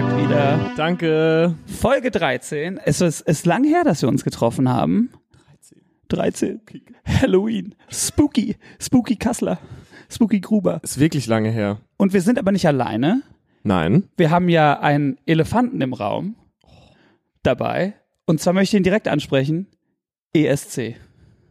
Tag wieder. Danke. Folge 13. Es ist, ist lang her, dass wir uns getroffen haben. 13. 13. Halloween. Spooky. Spooky Kassler. Spooky Gruber. Ist wirklich lange her. Und wir sind aber nicht alleine. Nein. Wir haben ja einen Elefanten im Raum dabei. Und zwar möchte ich ihn direkt ansprechen. ESC.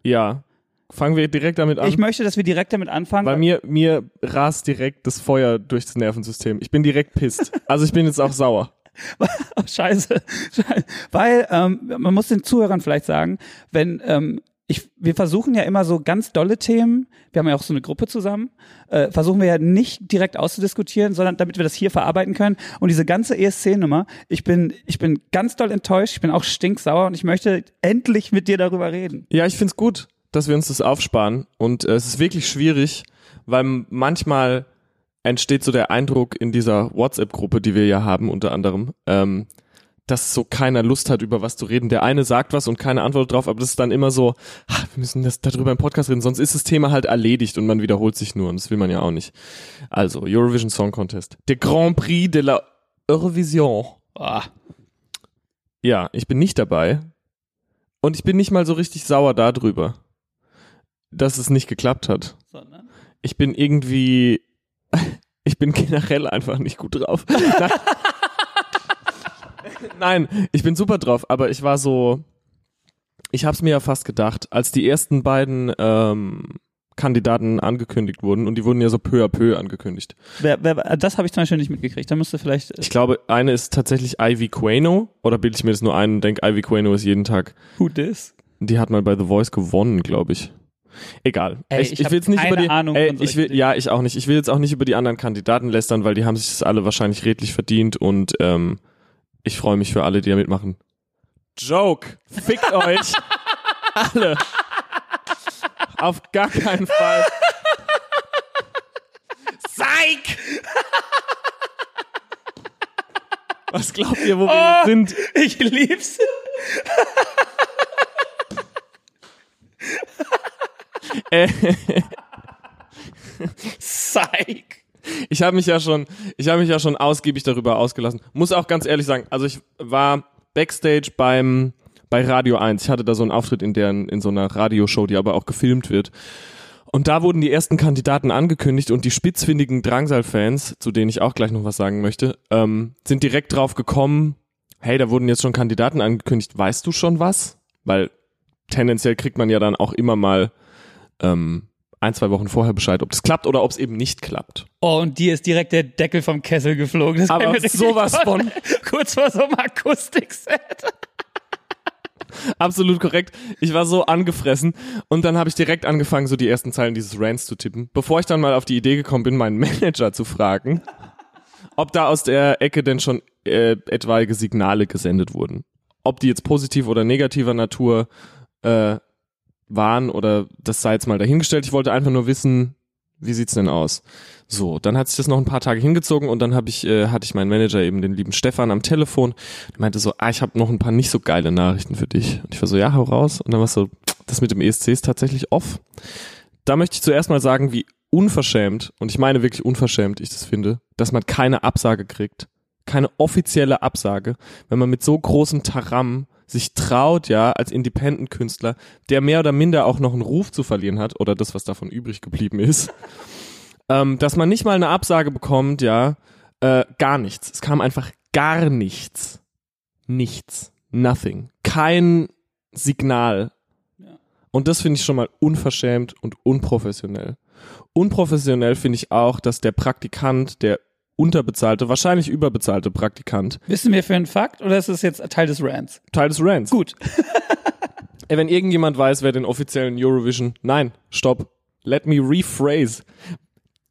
Ja. Fangen wir direkt damit an. Ich möchte, dass wir direkt damit anfangen. Weil mir, mir rast direkt das Feuer durchs Nervensystem. Ich bin direkt pisst. Also ich bin jetzt auch sauer. oh, scheiße. scheiße. Weil ähm, man muss den Zuhörern vielleicht sagen, wenn ähm, ich, wir versuchen ja immer so ganz dolle Themen, wir haben ja auch so eine Gruppe zusammen, äh, versuchen wir ja nicht direkt auszudiskutieren, sondern damit wir das hier verarbeiten können. Und diese ganze ESC-Nummer, ich bin, ich bin ganz doll enttäuscht, ich bin auch stinksauer und ich möchte endlich mit dir darüber reden. Ja, ich find's gut, dass wir uns das aufsparen. Und äh, es ist wirklich schwierig, weil manchmal entsteht so der Eindruck in dieser WhatsApp-Gruppe, die wir ja haben, unter anderem, ähm, dass so keiner Lust hat, über was zu reden. Der eine sagt was und keine Antwort drauf, aber das ist dann immer so, ach, wir müssen das darüber im Podcast reden, sonst ist das Thema halt erledigt und man wiederholt sich nur und das will man ja auch nicht. Also, Eurovision Song Contest. Der Grand Prix de la Eurovision. Oh. Ja, ich bin nicht dabei und ich bin nicht mal so richtig sauer darüber, dass es nicht geklappt hat. Sondern? Ich bin irgendwie, ich bin generell einfach nicht gut drauf. Nein, ich bin super drauf, aber ich war so, ich habe es mir ja fast gedacht, als die ersten beiden ähm, Kandidaten angekündigt wurden und die wurden ja so peu à peu angekündigt. Wer, wer, das habe ich zum Beispiel nicht mitgekriegt. Da müsste vielleicht. Ich glaube, eine ist tatsächlich Ivy Quano oder bilde ich mir das nur ein und denke, Ivy Quano ist jeden Tag. Who this? Die hat mal bei The Voice gewonnen, glaube ich. Egal. Ey, ich, ich ich will jetzt nicht über die, Ahnung ey, ich will, ja, ich auch nicht. Ich will jetzt auch nicht über die anderen Kandidaten lästern, weil die haben sich das alle wahrscheinlich redlich verdient und ähm, ich freue mich für alle, die da mitmachen. Joke. Fickt euch. alle. Auf gar keinen Fall. Psych! Was glaubt ihr, wo wir Oh. sind? Ich lieb's. Psych. Ich habe mich ja schon, ich habe mich ja schon ausgiebig darüber ausgelassen. Muss auch ganz ehrlich sagen, also ich war backstage beim bei Radio 1. Ich hatte da so einen Auftritt in deren in so einer Radioshow, die aber auch gefilmt wird. Und da wurden die ersten Kandidaten angekündigt und die spitzfindigen Drangsal-Fans, zu denen ich auch gleich noch was sagen möchte, ähm, sind direkt drauf gekommen, hey, da wurden jetzt schon Kandidaten angekündigt, weißt du schon was? Weil tendenziell kriegt man ja dann auch immer mal ähm, ein, zwei Wochen vorher Bescheid, ob das klappt oder ob es eben nicht klappt. Oh, und dir ist direkt der Deckel vom Kessel geflogen. Das Aber sowas von. Kurz vor so einem Akustikset. Absolut korrekt. Ich war so angefressen und dann habe ich direkt angefangen, so die ersten Zeilen dieses Rants zu tippen, bevor ich dann mal auf die Idee gekommen bin, meinen Manager zu fragen, ob da aus der Ecke denn schon äh, etwaige Signale gesendet wurden. Ob die jetzt positiv oder negativer Natur äh, waren oder das sei jetzt mal dahingestellt. Ich wollte einfach nur wissen, wie sieht's denn aus? So, dann hat sich das noch ein paar Tage hingezogen und dann habe ich äh, hatte ich meinen Manager eben den lieben Stefan am Telefon. Der meinte so, ah, ich habe noch ein paar nicht so geile Nachrichten für dich. Und ich war so, ja, hau raus. Und dann war so, das mit dem ESC ist tatsächlich off. Da möchte ich zuerst mal sagen, wie unverschämt und ich meine wirklich unverschämt ich das finde, dass man keine Absage kriegt, keine offizielle Absage, wenn man mit so großem Taram sich traut, ja, als Independent-Künstler, der mehr oder minder auch noch einen Ruf zu verlieren hat, oder das, was davon übrig geblieben ist, ähm, dass man nicht mal eine Absage bekommt, ja, äh, gar nichts. Es kam einfach gar nichts. Nichts. Nothing. Kein Signal. Ja. Und das finde ich schon mal unverschämt und unprofessionell. Unprofessionell finde ich auch, dass der Praktikant, der unterbezahlte, wahrscheinlich überbezahlte Praktikant, Wissen wir für einen Fakt oder ist es jetzt Teil des Rants? Teil des Rants. Gut. Ey, wenn irgendjemand weiß, wer den offiziellen Eurovision, nein, stopp, let me rephrase.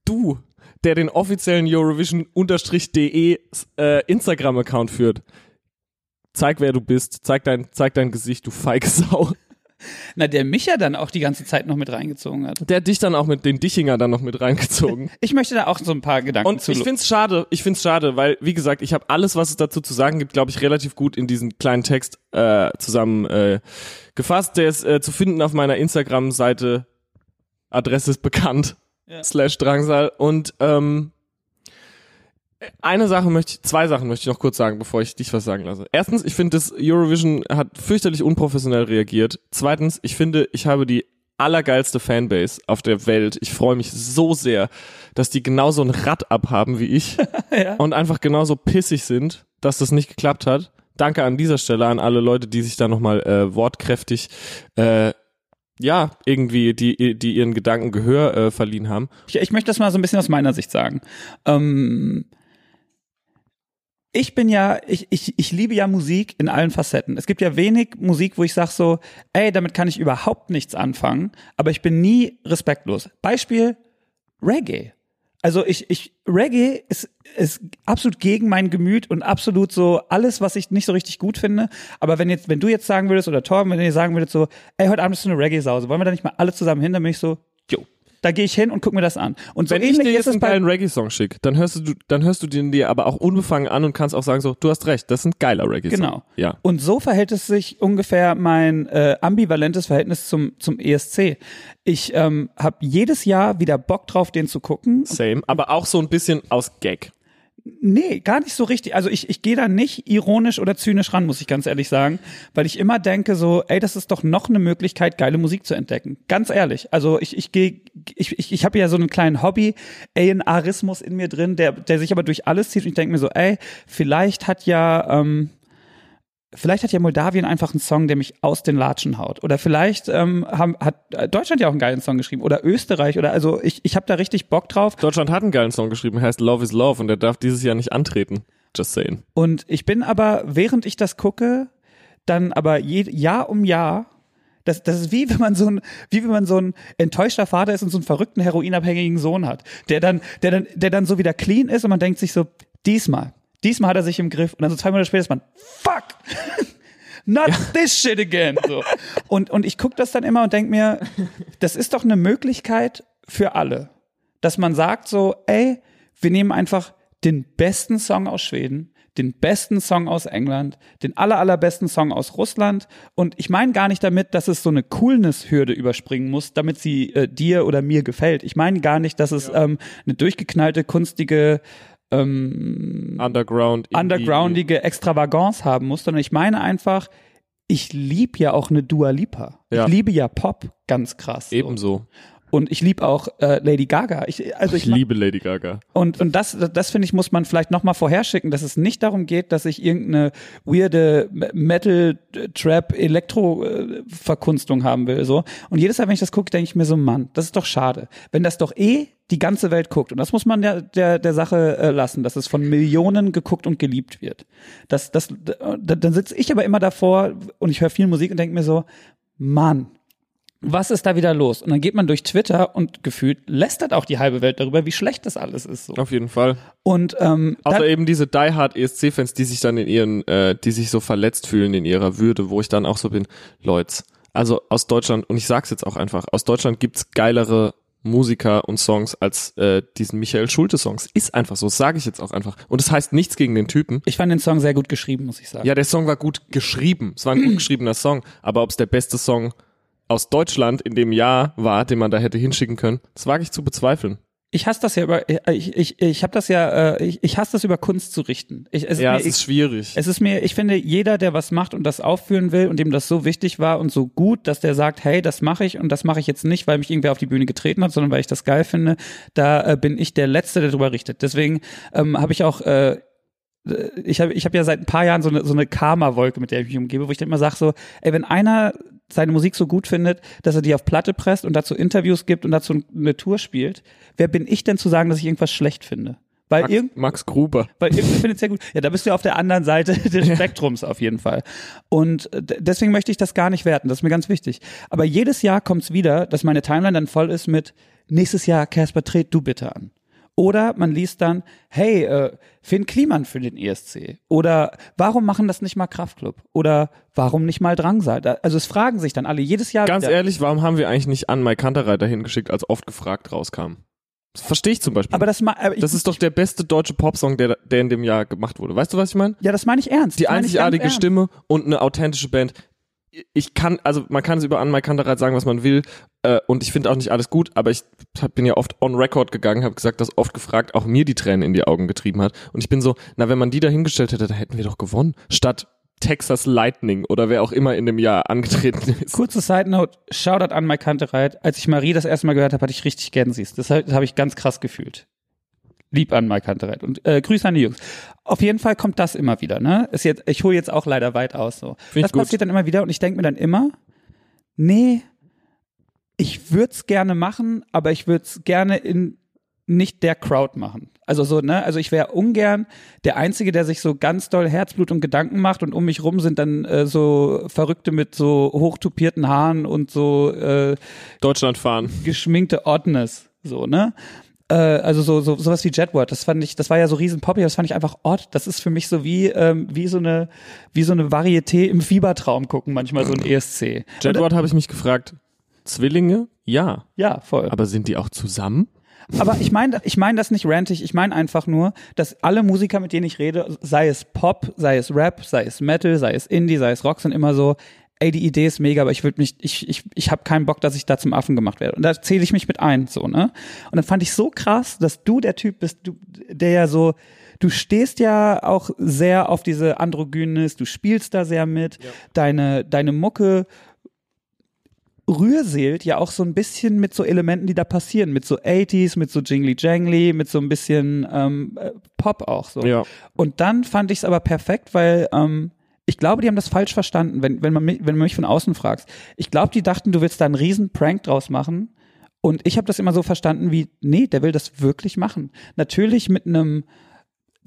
Du, der den offiziellen Eurovision-de äh, Instagram-Account führt, zeig, wer du bist, zeig dein, zeig dein Gesicht, du feige Sau. Na, der mich ja dann auch die ganze Zeit noch mit reingezogen hat. Der dich dann auch mit den Dichinger dann noch mit reingezogen. Ich möchte da auch so ein paar Gedanken Und zu. ich find's schade, ich find's schade, weil, wie gesagt, ich habe alles, was es dazu zu sagen gibt, glaube ich, relativ gut in diesen kleinen Text äh, zusammen äh, gefasst. Der ist äh, zu finden auf meiner Instagram-Seite. Adresse ist bekannt. Ja. Slash Drangsal. Und ähm, Eine Sache möchte ich, zwei Sachen möchte ich noch kurz sagen, bevor ich dich was sagen lasse. Erstens, ich finde, das Eurovision hat fürchterlich unprofessionell reagiert. Zweitens, ich finde, ich habe die allergeilste Fanbase auf der Welt. Ich freue mich so sehr, dass die genauso ein Rad abhaben wie ich Ja. und einfach genauso pissig sind, dass das nicht geklappt hat. Danke an dieser Stelle an alle Leute, die sich da nochmal äh, wortkräftig äh, ja, irgendwie, die, die ihren Gedanken Gehör äh, verliehen haben. Ich, ich möchte das mal so ein bisschen aus meiner Sicht sagen. Ähm, ich bin ja, ich, ich, ich liebe ja Musik in allen Facetten. Es gibt ja wenig Musik, wo ich sage so, ey, damit kann ich überhaupt nichts anfangen, aber ich bin nie respektlos. Beispiel Reggae. Also ich, ich, Reggae ist, ist absolut gegen mein Gemüt und absolut so alles, was ich nicht so richtig gut finde. Aber wenn jetzt, wenn du jetzt sagen würdest, oder Torben, wenn ihr sagen würdet so, ey, heute Abend ist so eine Reggae-Sause, wollen wir da nicht mal alle zusammen hin? Dann bin ich so, jo. Da gehe ich hin und guck mir das an. Und so Wenn ich dir jetzt einen geilen Reggae-Song schicke, dann hörst du, dann hörst du den dir aber auch unbefangen an und kannst auch sagen so, du hast recht, das ist ein geiler Reggae-Song. Genau. Ja. Und so verhält es sich ungefähr mein äh, ambivalentes Verhältnis zum, zum ESC. Ich ähm, habe jedes Jahr wieder Bock drauf, den zu gucken. Same. Aber auch so ein bisschen aus Gag. Nee, gar nicht so richtig. Also ich, ich gehe da nicht ironisch oder zynisch ran, muss ich ganz ehrlich sagen, weil ich immer denke so, ey, das ist doch noch eine Möglichkeit, geile Musik zu entdecken. Ganz ehrlich. Also ich, ich gehe, ich, ich, ich habe ja so einen kleinen Hobby, A&Rismus in mir drin, der, der sich aber durch alles zieht und ich denke mir so, ey, vielleicht hat ja, ähm, Vielleicht hat ja Moldawien einfach einen Song, der mich aus den Latschen haut. Oder vielleicht ähm, haben, hat Deutschland ja auch einen geilen Song geschrieben. Oder Österreich. Oder also ich, ich habe da richtig Bock drauf. Deutschland hat einen geilen Song geschrieben, heißt Love is Love und der darf dieses Jahr nicht antreten. Just saying. Und ich bin aber, während ich das gucke, dann aber je, Jahr um Jahr, das, das ist wie wenn man so ein, wie wenn man so ein enttäuschter Vater ist und so einen verrückten heroinabhängigen Sohn hat, der dann, der dann, der dann so wieder clean ist und man denkt sich so, diesmal, diesmal hat er sich im Griff und dann so zwei Monate später ist man, fuck, not this shit again. So. Und, und ich gucke das dann immer und denk mir, das ist doch eine Möglichkeit für alle, dass man sagt so, ey, wir nehmen einfach den besten Song aus Schweden, den besten Song aus England, den aller, allerbesten Song aus Russland. Und ich meine gar nicht damit, dass es so eine Coolness-Hürde überspringen muss, damit sie äh, dir oder mir gefällt. Ich meine gar nicht, dass es ähm, eine durchgeknallte, kunstige, ähm, Underground. Undergroundige Extravagance haben muss, sondern ich meine einfach, ich lieb ja auch eine Dua Lipa. Ja. Ich liebe ja Pop ganz krass. So. Ebenso. Und ich liebe auch äh, Lady Gaga. Ich, also ich, Ich liebe Lady Gaga. und, und das, das finde ich, muss man vielleicht nochmal vorherschicken, dass es nicht darum geht, dass ich irgendeine weirde Metal, Trap, Elektro-Verkunstung haben will. So. Und jedes Mal, wenn ich das gucke, denke ich mir so, Mann, das ist doch schade. Wenn das doch eh die ganze Welt guckt, und das muss man der, der, der Sache äh, lassen, dass es von Millionen geguckt und geliebt wird. Das, das, da- dann sitze ich aber immer davor und ich höre viel Musik und denke mir so, Mann, was ist da wieder los? Und dann geht man durch Twitter und gefühlt lästert auch die halbe Welt darüber, wie schlecht das alles ist. So. Auf jeden Fall. Und ähm, Außer eben diese Die Hard ESC-Fans, die sich dann in ihren, äh, die sich so verletzt fühlen in ihrer Würde, wo ich dann auch so bin, Leute, also aus Deutschland, und ich sag's jetzt auch einfach, aus Deutschland gibt's geilere Musiker und Songs als äh, diesen Michael Schulte-Songs. Ist einfach so, sage ich jetzt auch einfach. Und es das heißt nichts gegen den Typen. ich fand den Song sehr gut geschrieben, muss ich sagen. Ja, der Song war gut geschrieben. Es war ein gut geschriebener Song. Aber ob es der beste Song aus Deutschland in dem Jahr war, den man da hätte hinschicken können, das wage ich zu bezweifeln. Ich hasse das ja über, ich, ich, ich habe das ja, äh, ich, ich hasse das über Kunst zu richten. Ich, es Ja, ist es mir, ist schwierig. Es ist mir, ich finde, jeder, der was macht und das aufführen will und dem das so wichtig war und so gut, dass der sagt, hey, das mache ich und das mache ich jetzt nicht, weil mich irgendwer auf die Bühne getreten hat, sondern weil ich das geil finde, da äh, bin ich der Letzte, der drüber richtet. Deswegen ähm, habe ich auch äh, ich habe ich hab ja seit ein paar Jahren so eine, so eine Karma-Wolke, mit der ich mich umgebe, wo ich dann immer sage so, ey, wenn einer seine Musik so gut findet, dass er die auf Platte presst und dazu Interviews gibt und dazu eine Tour spielt, wer bin ich denn zu sagen, dass ich irgendwas schlecht finde? Weil Max, irgend, Max Gruber. weil ihr findet es sehr gut. Ja, da bist du auf der anderen Seite des Spektrums auf jeden Fall. Und äh, deswegen möchte ich das gar nicht werten. Das ist mir ganz wichtig. Aber jedes Jahr kommt es wieder, dass meine Timeline dann voll ist mit nächstes Jahr, Casper, tret du bitte an. Oder man liest dann, hey, äh, Finn Kliman für den ESC. Oder warum machen das nicht mal Kraftklub? Oder warum nicht mal Drangsal? Also es fragen sich dann alle jedes Jahr Ganz wieder. ehrlich, warum haben wir eigentlich nicht an Mai Kanterreiter hingeschickt, als oft gefragt rauskam? Das verstehe ich zum Beispiel. Aber das, aber ich, das ist doch der beste deutsche Popsong, der, der in dem Jahr gemacht wurde. Weißt du, was ich meine? ja, das meine ich ernst. Die einzigartige. Stimme und eine authentische Band. Ich kann, also man kann es über Anmai Kantereit sagen, was man will, äh, und ich finde auch nicht alles gut, aber ich hab, bin ja oft on record gegangen, habe gesagt, dass oft gefragt auch mir die Tränen in die Augen getrieben hat. Und ich bin so, na, wenn man die da hingestellt hätte, da hätten wir doch gewonnen. Statt Texas Lightning oder wer auch immer in dem Jahr angetreten ist. Kurze Side Note, Shoutout an Mike Kantereit. Als ich Marie das erste Mal gehört habe, hatte ich richtig Gänseis. Das habe hab ich ganz krass gefühlt. Lieb an Mike Kantereit und äh, Grüße an die Jungs. Auf jeden Fall kommt das immer wieder, ne? Ist jetzt, ich hole jetzt auch leider weit aus so. Find das passiert dann immer wieder und ich denke mir dann immer, nee, ich würde es gerne machen, aber ich würde es gerne in nicht der Crowd machen. Also so, ne? Also ich wäre ungern der Einzige, der sich so ganz doll Herzblut und Gedanken macht und um mich rum sind dann äh, so Verrückte mit so hochtupierten Haaren und so äh, Deutschland fahren. geschminkte Oddness, so, ne? Äh, also so, so sowas wie Jetward, das fand ich, das war ja so riesen poppy, das fand ich einfach odd. Das ist für mich so wie ähm, wie so eine wie so eine Varieté im Fiebertraum gucken, manchmal so ein ESC. Und, Jedward habe ich mich gefragt, Zwillinge? Ja. ja, voll. Aber sind die auch zusammen? Aber ich meine ich mein das nicht rantig, ich meine einfach nur, dass alle Musiker, mit denen ich rede, sei es Pop, sei es Rap, sei es Metal, sei es Indie, sei es Rock, sind immer so, ey, die Idee ist mega, aber ich würde mich, ich, ich, ich habe keinen Bock, dass ich da zum Affen gemacht werde. Und da zähle ich mich mit ein, so, ne? Und dann fand ich so krass, dass du der Typ bist, du, der ja so, du stehst ja auch sehr auf diese Androgynes, du spielst da sehr mit, deine, deine Mucke rührseelt ja auch so ein bisschen mit so Elementen, die da passieren, mit so 80s, mit so Jingly Jangly, mit so ein bisschen ähm, äh, Pop auch so. Ja. Und dann fand ich es aber perfekt, weil ähm, ich glaube, die haben das falsch verstanden, wenn, wenn, man mich, wenn man mich von außen fragst. Ich glaube, die dachten, du willst da einen riesen Prank draus machen. Und ich habe das immer so verstanden wie, nee, der will das wirklich machen. Natürlich mit einem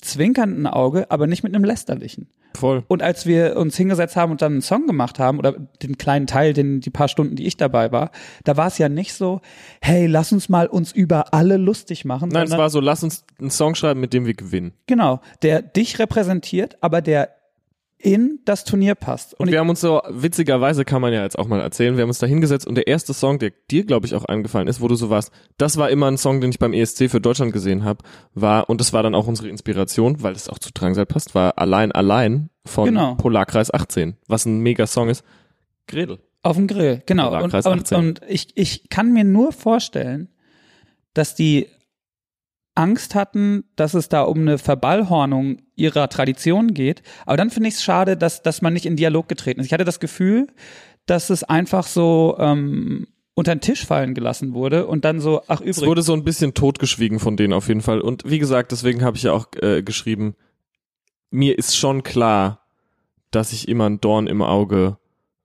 zwinkernden Auge, aber nicht mit einem lästerlichen. Voll. Und als wir uns hingesetzt haben und dann einen Song gemacht haben, oder den kleinen Teil, den, die paar Stunden, die ich dabei war, da war es ja nicht so, hey, lass uns mal uns über alle lustig machen. Nein, es war so, lass uns einen Song schreiben, mit dem wir gewinnen. Genau, der dich repräsentiert, aber der in das Turnier passt. Und Und wir haben uns so, witzigerweise kann man ja jetzt auch mal erzählen, wir haben uns da hingesetzt und der erste Song, der dir, glaube ich, auch eingefallen ist, wo du so warst, das war immer ein Song, den ich beim ESC für Deutschland gesehen habe, war, und das war dann auch unsere Inspiration, weil das auch zu Drangsal passt, war Allein, Allein von Genau. Polarkreis 18, was ein mega Song ist. Gredel. auf dem Grill, genau. Und, Polarkreis und, 18. und ich, ich kann mir nur vorstellen, dass die Angst hatten, dass es da um eine Verballhornung ihrer Tradition geht. Aber dann finde ich es schade, dass, dass man nicht in Dialog getreten ist. Ich hatte das Gefühl, dass es einfach so ähm, unter den Tisch fallen gelassen wurde und dann so, ach Es übrigens, wurde so ein bisschen totgeschwiegen von denen auf jeden Fall. Und wie gesagt, deswegen habe ich ja auch äh, geschrieben, mir ist schon klar, dass ich immer ein Dorn im Auge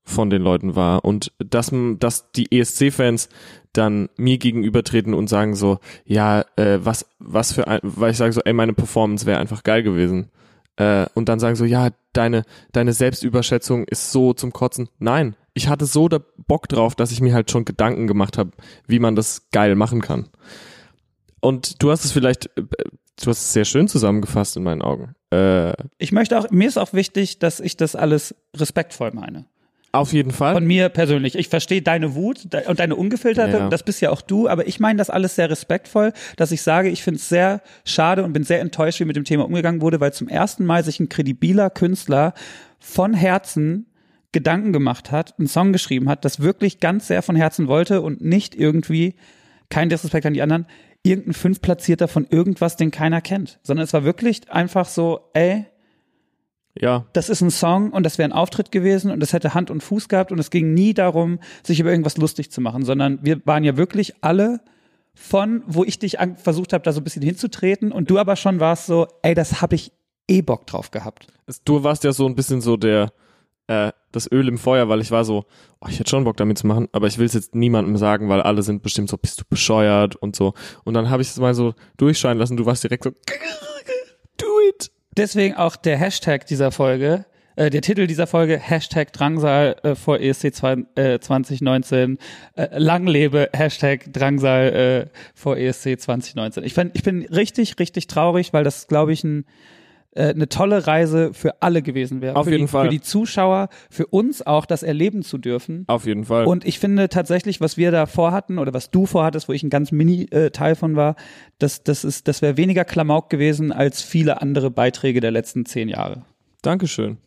von den Leuten war und dass, dass die ESC-Fans dann mir gegenübertreten und sagen so, ja, äh, was, was für ein, weil ich sage so, ey, meine Performance wäre einfach geil gewesen. Äh, und dann sagen so, ja, deine, deine Selbstüberschätzung ist so zum Kotzen. Nein, ich hatte so da Bock drauf, dass ich mir halt schon Gedanken gemacht habe, wie man das geil machen kann. Und du hast es vielleicht, äh, du hast es sehr schön zusammengefasst in meinen Augen. Äh, ich möchte auch, mir ist auch wichtig, dass ich das alles respektvoll meine. Auf jeden Fall. Von mir persönlich. Ich verstehe deine Wut und deine Ungefilterte, Ja. das bist ja auch du, aber ich meine das alles sehr respektvoll, dass ich sage, ich finde es sehr schade und bin sehr enttäuscht, wie mit dem Thema umgegangen wurde, weil zum ersten Mal sich ein kredibiler Künstler von Herzen Gedanken gemacht hat, einen Song geschrieben hat, das wirklich ganz sehr von Herzen wollte und nicht irgendwie, kein Disrespekt an die anderen, irgendein Fünftplatzierter von irgendwas, den keiner kennt, sondern es war wirklich einfach so, ey, ja, das ist ein Song und das wäre ein Auftritt gewesen und das hätte Hand und Fuß gehabt und es ging nie darum, sich über irgendwas lustig zu machen, sondern wir waren ja wirklich alle von, wo ich dich versucht habe, da so ein bisschen hinzutreten und du aber schon warst so, ey, das habe ich eh Bock drauf gehabt. du warst ja so ein bisschen so der, äh, das Öl im Feuer, weil ich war so, oh, ich hätte schon Bock damit zu machen, aber ich will es jetzt niemandem sagen, weil alle sind bestimmt so, bist du bescheuert und so. Und dann habe ich es mal so durchscheinen lassen, du warst direkt so. Deswegen auch der Hashtag dieser Folge, äh, der Titel dieser Folge, Hashtag Drangsal äh, vor ESC zwei, äh, 2019, äh, lang lebe Hashtag Drangsal äh, vor ESC 2019. Ich, find, ich bin richtig, richtig traurig, weil das, glaube ich, ein, äh, eine tolle Reise für alle gewesen wäre. Auf für jeden die, Fall. Für die Zuschauer, für uns auch, das erleben zu dürfen. Auf jeden Fall. Und ich finde tatsächlich, was wir da vorhatten oder was du vorhattest, wo ich ein ganz Mini-Teil von war, das, das ist, das wäre weniger Klamauk gewesen als viele andere Beiträge der letzten zehn Jahre. Dankeschön.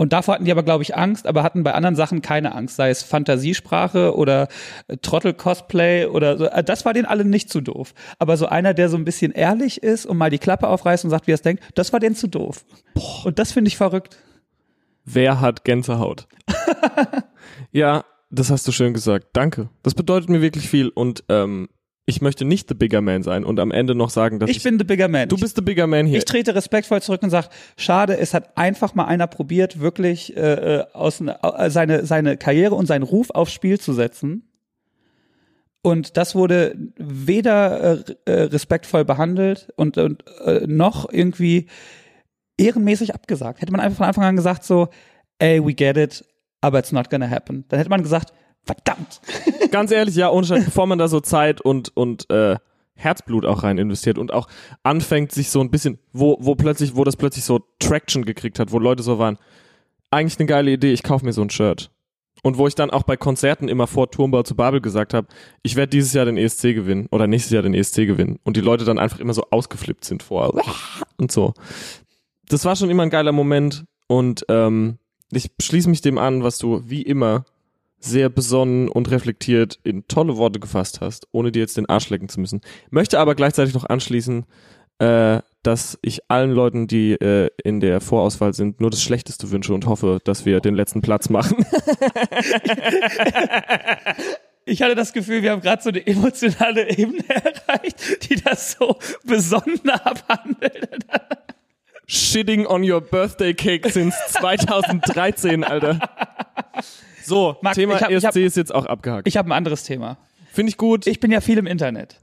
Und davor hatten die aber, glaube ich, Angst, aber hatten bei anderen Sachen keine Angst, sei es Fantasiesprache oder äh, Trottel-Cosplay oder so. Äh, Das war denen alle nicht zu doof. Aber so einer, der so ein bisschen ehrlich ist und mal die Klappe aufreißt und sagt, wie er es denkt, das war denen zu doof. Und das finde ich verrückt. Wer hat Gänsehaut? ja, das hast du schön gesagt. Danke. Das bedeutet mir wirklich viel und ähm, ich möchte nicht the bigger man sein und am Ende noch sagen, dass ich, Ich bin the bigger man. du bist the bigger man hier. Ich trete respektvoll zurück und sage, schade, es hat einfach mal einer probiert, wirklich äh, äh, aus, äh, seine, seine Karriere und seinen Ruf aufs Spiel zu setzen. Und das wurde weder äh, äh, respektvoll behandelt und, und äh, noch irgendwie ehrenmäßig abgesagt. Hätte man einfach von Anfang an gesagt so, ey, we get it, aber it's not gonna happen. Dann hätte man gesagt, verdammt. Ganz ehrlich, ja, ohne Scheiß, bevor man da so Zeit und und äh, Herzblut auch rein investiert und auch anfängt sich so ein bisschen, wo wo plötzlich, wo das plötzlich so Traction gekriegt hat, wo Leute so waren, eigentlich eine geile Idee, ich kaufe mir so ein Shirt. Und wo ich dann auch bei Konzerten immer vor Turmbau zu Babel gesagt habe, ich werde dieses Jahr den ESC gewinnen oder nächstes Jahr den ESC gewinnen. Und die Leute dann einfach immer so ausgeflippt sind vor und so. Das war schon immer ein geiler Moment und ähm, ich schließe mich dem an, was du wie immer sehr besonnen und reflektiert in tolle Worte gefasst hast, ohne dir jetzt den Arsch lecken zu müssen. Möchte aber gleichzeitig noch anschließen, äh, dass ich allen Leuten, die äh, in der Vorauswahl sind, nur das Schlechteste wünsche und hoffe, dass wir den letzten Platz machen. Ich hatte das Gefühl, wir haben gerade so eine emotionale Ebene erreicht, die das so besonnen abhandelt. Shitting on your birthday cake since 2013, Alter. So, Marc, Thema ich hab- ESC hab- ist jetzt auch abgehakt. Ich habe ein anderes Thema. Finde ich gut. Ich bin ja viel im Internet.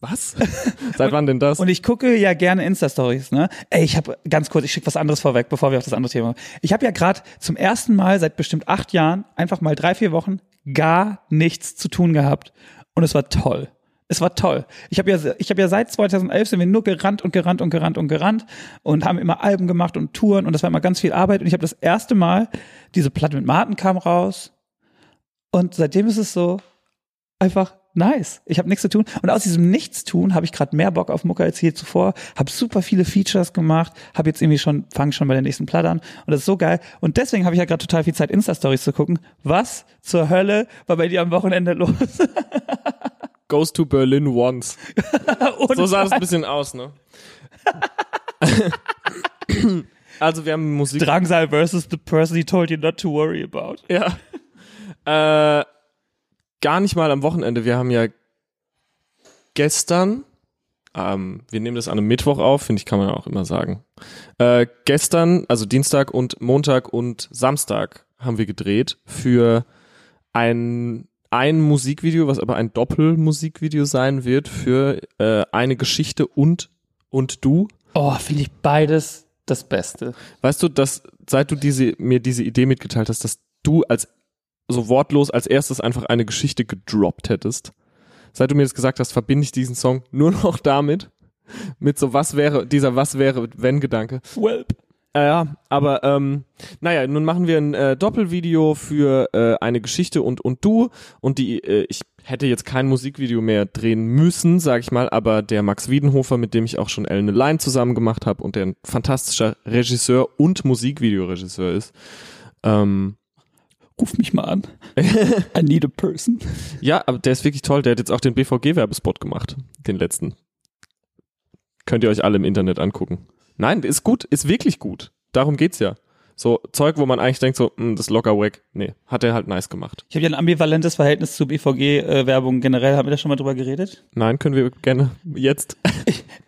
Was? Seit wann denn das? Und ich gucke ja gerne Insta-Stories, ne? Ey, ich habe ganz kurz, ich schicke was anderes vorweg, bevor wir auf das andere Thema. Ich habe ja gerade zum ersten Mal seit bestimmt acht Jahren einfach mal drei, vier Wochen gar nichts zu tun gehabt. Und es war toll. Es war toll. Ich habe ja, ich habe ja seit 2011 sind wir nur gerannt und gerannt und gerannt und gerannt und haben immer Alben gemacht und Touren und das war immer ganz viel Arbeit. Und ich habe das erste Mal diese Platte mit Martin kam raus und seitdem ist es so einfach nice. Ich habe nichts zu tun und aus diesem Nichtstun habe ich gerade mehr Bock auf Mucke als je zuvor. Habe super viele Features gemacht, habe jetzt irgendwie schon fange schon bei der nächsten Platte an und das ist so geil und deswegen habe ich ja gerade total viel Zeit Insta Stories zu gucken. Was zur Hölle war bei dir am Wochenende los? Goes to Berlin once. So sah das ein bisschen aus, ne? also wir haben Musik. Drangsal versus the person he told you not to worry about. Ja. Äh, gar nicht mal am Wochenende. Wir haben ja gestern, ähm, wir nehmen das an einem Mittwoch auf, finde ich, kann man auch immer sagen. Äh, gestern, also Dienstag und Montag und Samstag haben wir gedreht für ein, ein Musikvideo, was aber ein Doppelmusikvideo sein wird für äh, eine Geschichte und und du. Oh, finde ich beides das Beste. Weißt du, dass seit du diese, mir diese Idee mitgeteilt hast, dass du als so wortlos als erstes einfach eine Geschichte gedroppt hättest, seit du mir das gesagt hast, verbinde ich diesen Song nur noch damit, mit so was wäre, dieser was wäre, wenn Gedanke. Welp. Ja, aber ähm, naja, nun machen wir ein äh, Doppelvideo für äh, eine Geschichte und und du und die äh, ich hätte jetzt kein Musikvideo mehr drehen müssen, sag ich mal, aber der Max Wiedenhofer, mit dem ich auch schon Ellen Line zusammen gemacht habe und der ein fantastischer Regisseur und Musikvideoregisseur ist. Ähm, Ruf mich mal an. I need a person. ja, aber der ist wirklich toll. Der hat jetzt auch den BVG-Werbespot gemacht, den letzten. Könnt ihr euch alle im Internet angucken. Nein, ist gut, ist wirklich gut. Darum geht's ja. So Zeug, wo man eigentlich denkt, so, hm, das ist locker weg. Nee, hat er halt nice gemacht. Ich habe ja ein ambivalentes Verhältnis zu BVG-Werbung generell. Haben wir da schon mal drüber geredet? Nein, können wir gerne jetzt.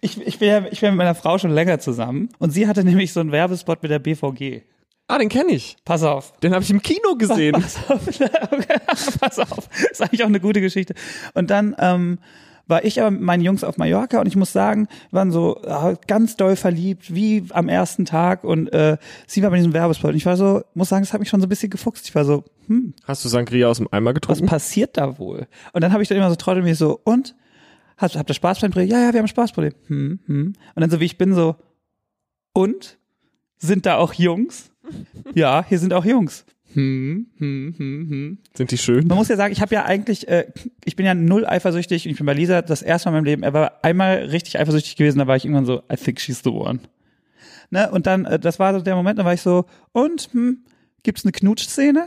Ich, ich, bin ja, ich bin mit meiner Frau schon länger zusammen und sie hatte nämlich so einen Werbespot mit der BVG. Ah, den kenne ich. Pass auf. Den habe ich im Kino gesehen. Pass auf. Okay, pass auf. Ist eigentlich auch eine gute Geschichte. Und dann ähm, war ich aber mit meinen Jungs auf Mallorca und ich muss sagen, waren so äh, ganz doll verliebt, wie am ersten Tag und äh, sie war bei diesem Werbespot und ich war so, muss sagen, es hat mich schon so ein bisschen gefuchst. Ich war so, hm, Hast du Sangria aus dem Eimer was getrunken? passiert da wohl? Und dann habe ich dann immer so trotzdem mich so, und? Habt, habt ihr Spaßproblem? Ja, ja, wir haben Spaßproblem. Hm, hm. Und dann so wie ich bin so, und? Sind da auch Jungs? Ja, hier sind auch Jungs. Hm, hm, hm, hm. Sind die schön? Man muss ja sagen, ich habe ja eigentlich, äh, ich bin ja null eifersüchtig und ich bin bei Lisa das erste Mal in meinem Leben, er war einmal richtig eifersüchtig gewesen, da war ich irgendwann so, I think she's the one. Ne? Und dann, äh, das war so der Moment, da war ich so, und, hm, gibt's eine Knutschszene?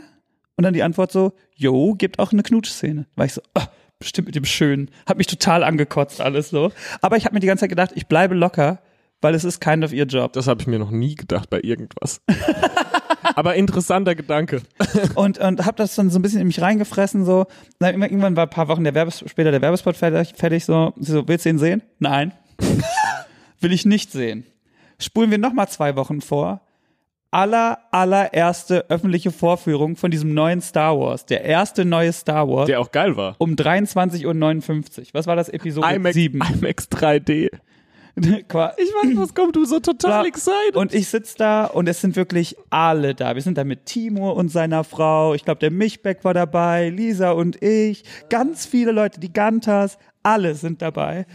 Und dann die Antwort so, jo, gibt auch eine Knutschszene. War ich so, ah, bestimmt mit dem Schönen. Hat mich total angekotzt alles so. Aber ich habe mir die ganze Zeit gedacht, ich bleibe locker, weil es ist kind of ihr Job. Das habe ich mir noch nie gedacht bei irgendwas. Aber interessanter Gedanke. und und habe das dann so ein bisschen in mich reingefressen so. Dann irgendwann war ein paar Wochen der Werbes später der Werbespot fertig, fertig so. Sie so willst du ihn sehen? Nein. Will ich nicht sehen. Spulen wir noch mal zwei Wochen vor. Aller allererste öffentliche Vorführung von diesem neuen Star Wars, der erste neue Star Wars Der auch geil war. um 23.59 Uhr. Was war das Episode IMAX, 7? IMAX 3D. Qua- Ich weiß, was kommt, du so total excited. Und ich sitz da und es sind wirklich alle da. Wir sind da mit Timur und seiner Frau. Ich glaube, der Michbeck war dabei, Lisa und ich. Ganz viele Leute, die Gantas, alle sind dabei.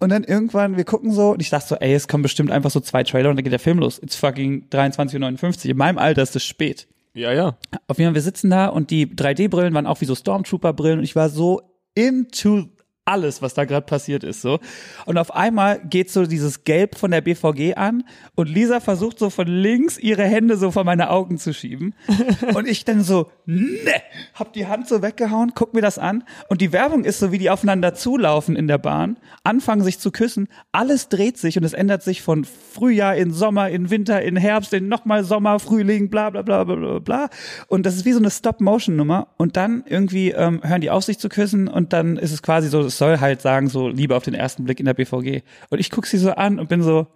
Und dann irgendwann, wir gucken so und ich dachte so, ey, es kommen bestimmt einfach so zwei Trailer und dann geht der Film los. It's fucking 23.59 Uhr. In meinem Alter ist es spät. ja, ja. Auf jeden Fall, wir sitzen da und die 3D-Brillen waren auch wie so Stormtrooper-Brillen und ich war so into alles, was da gerade passiert ist, so. Und auf einmal geht so dieses Gelb von der BVG an und Lisa versucht so von links ihre Hände so vor meine Augen zu schieben. und ich dann so, ne, hab die Hand so weggehauen, guck mir das an und die Werbung ist so, wie die aufeinander zulaufen in der Bahn, anfangen sich zu küssen, alles dreht sich und es ändert sich von Frühjahr in Sommer, in Winter, in Herbst, in nochmal Sommer, Frühling, bla bla bla bla bla bla. Und das ist wie so eine Stop-Motion-Nummer. Und dann irgendwie ähm, hören die auf, sich zu küssen und dann ist es quasi so, es soll halt sagen, so Liebe auf den ersten Blick in der BVG. Und ich guck sie so an und bin so,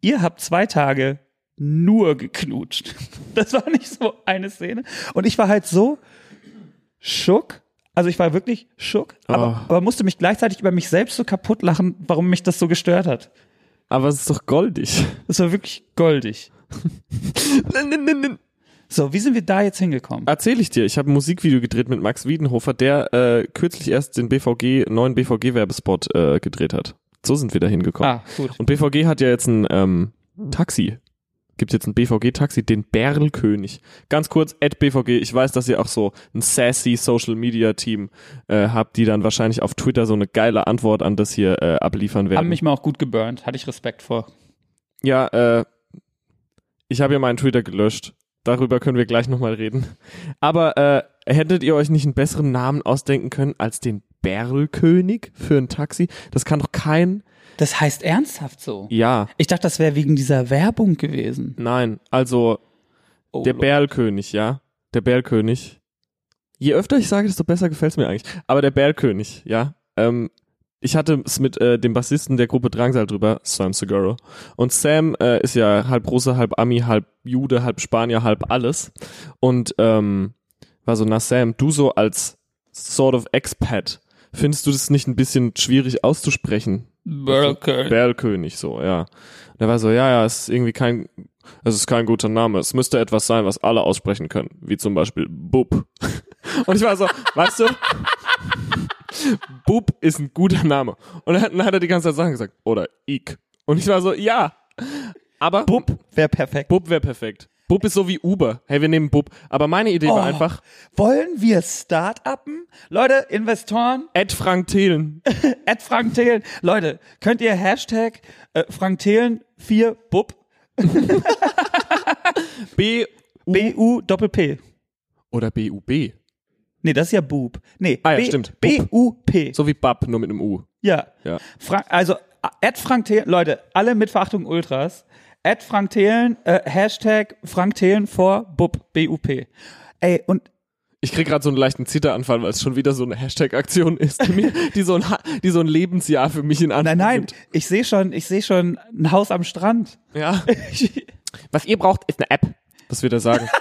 ihr habt zwei Tage nur geknutscht. Das war nicht so eine Szene. Und ich war halt so schock. Also ich war wirklich schock, aber, Oh. aber musste mich gleichzeitig über mich selbst so kaputt lachen, warum mich das so gestört hat. Aber es ist doch goldig. Das war wirklich goldig. So, wie sind wir da jetzt hingekommen? Erzähl ich dir, ich habe ein Musikvideo gedreht mit Max Wiedenhofer, der äh, kürzlich erst den BVG, neuen BVG-Werbespot äh, gedreht hat. So sind wir da hingekommen. Ah, gut. Und BVG hat ja jetzt ein ähm, Taxi. Gibt jetzt ein BVG-Taxi, den Berlkönig. Ganz kurz, at BVG, ich weiß, dass ihr auch so ein sassy Social-Media-Team äh, habt, die dann wahrscheinlich auf Twitter so eine geile Antwort an das hier äh, abliefern werden. Haben mich mal auch gut geburnt, hatte ich Respekt vor. Ja, äh, ich habe ja meinen Twitter gelöscht. Darüber können wir gleich nochmal reden. Aber äh, hättet ihr euch nicht einen besseren Namen ausdenken können als den Berlkönig für ein Taxi? Das kann doch kein. Das heißt ernsthaft so. Ja, Ich dachte, das wäre wegen dieser Werbung gewesen. nein. Also Oh, der Lord. Berlkönig, ja. Der Berlkönig. Je öfter ich sage, desto besser gefällt's mir eigentlich. Aber der Berlkönig, ja. Ähm, ich hatte es mit äh, dem Bassisten der Gruppe Drangsal drüber, Sam Seguro. Und Sam äh, ist ja halb Russe, halb Ami, halb Jude, halb Spanier, halb alles. Und ähm, war so, na Sam, du so als sort of Expat, findest du das nicht ein bisschen schwierig auszusprechen? Berlkönig. Berlkönig, so, ja. Und er war so, ja, ja, es ist irgendwie kein, es ist kein guter Name. Es müsste etwas sein, was alle aussprechen können. Wie zum Beispiel Bub. Und ich war so, weißt du, Bub ist ein guter Name. Und dann hat er die ganze Zeit Sachen gesagt. Oder Ik. Und ich war so, ja. Aber Bub wäre perfekt. Bub wäre perfekt. Bub ist so wie Uber. Hey, wir nehmen Bub. Aber meine Idee war Oh. einfach, Wollen wir Start-uppen? Leute, Investoren, Ed Frank Thelen. at Frank Thelen. Leute, könnt ihr Hashtag äh, Frank Thelen 4 Bub B B-U Doppel-P. oder B-U-B. Nee, das ist ja Bub. Nee, Ah ja, B- stimmt. B-U-P. So wie Bab, nur mit einem U. Ja. Ja. Frank, also, at Frank Thelen, Leute, alle mit Verachtung Ultras. At Frank Thelen, äh, Hashtag Frank Thelen vor Bub, B-U-P. Ey, und Ich krieg gerade so einen leichten Zitteranfall, weil es schon wieder so eine Hashtag-Aktion ist, die, mir, die, so ein, Ha- die so ein Lebensjahr für mich in Anspruch nein, nein, nimmt. ich sehe schon, ich sehe schon ein Haus am Strand. Ja. Was ihr braucht, ist eine App. Was wird er sagen?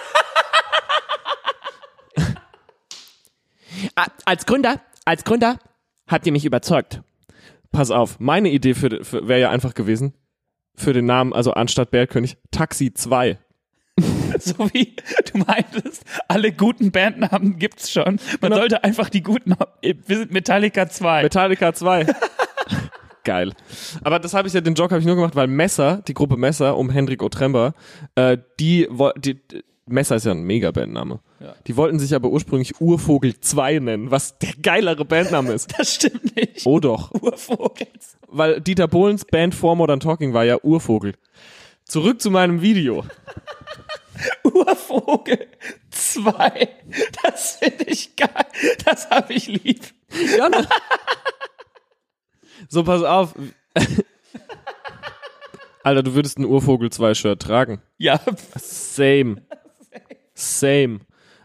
als Gründer, als Gründer habt ihr mich überzeugt. Pass auf, meine Idee für, für wäre ja einfach gewesen, für den Namen, also anstatt Bergkönig, Taxi 2. So wie du meintest, alle guten Bandnamen gibt's schon. Man Genau. sollte einfach die guten, wir sind Metallica 2. Metallica 2. Geil. Aber das habe ich ja, den Joke habe ich nur gemacht, weil Messer, die Gruppe Messer um Hendrik Otremba, äh, die, die Messer ist ja ein Mega-Bandname. Ja. Die wollten sich aber ursprünglich Urvogel 2 nennen, was der geilere Bandname ist. Das stimmt nicht. Oh doch. Urvogels. Weil Dieter Bohlens Band vor Modern Talking war ja Urvogel. Zurück zu meinem Video. Urvogel 2. Das finde ich geil. Das habe ich lieb. Ja, ne? so, pass auf. Alter, du würdest ein Urvogel 2 Shirt tragen. Ja, Same. Same.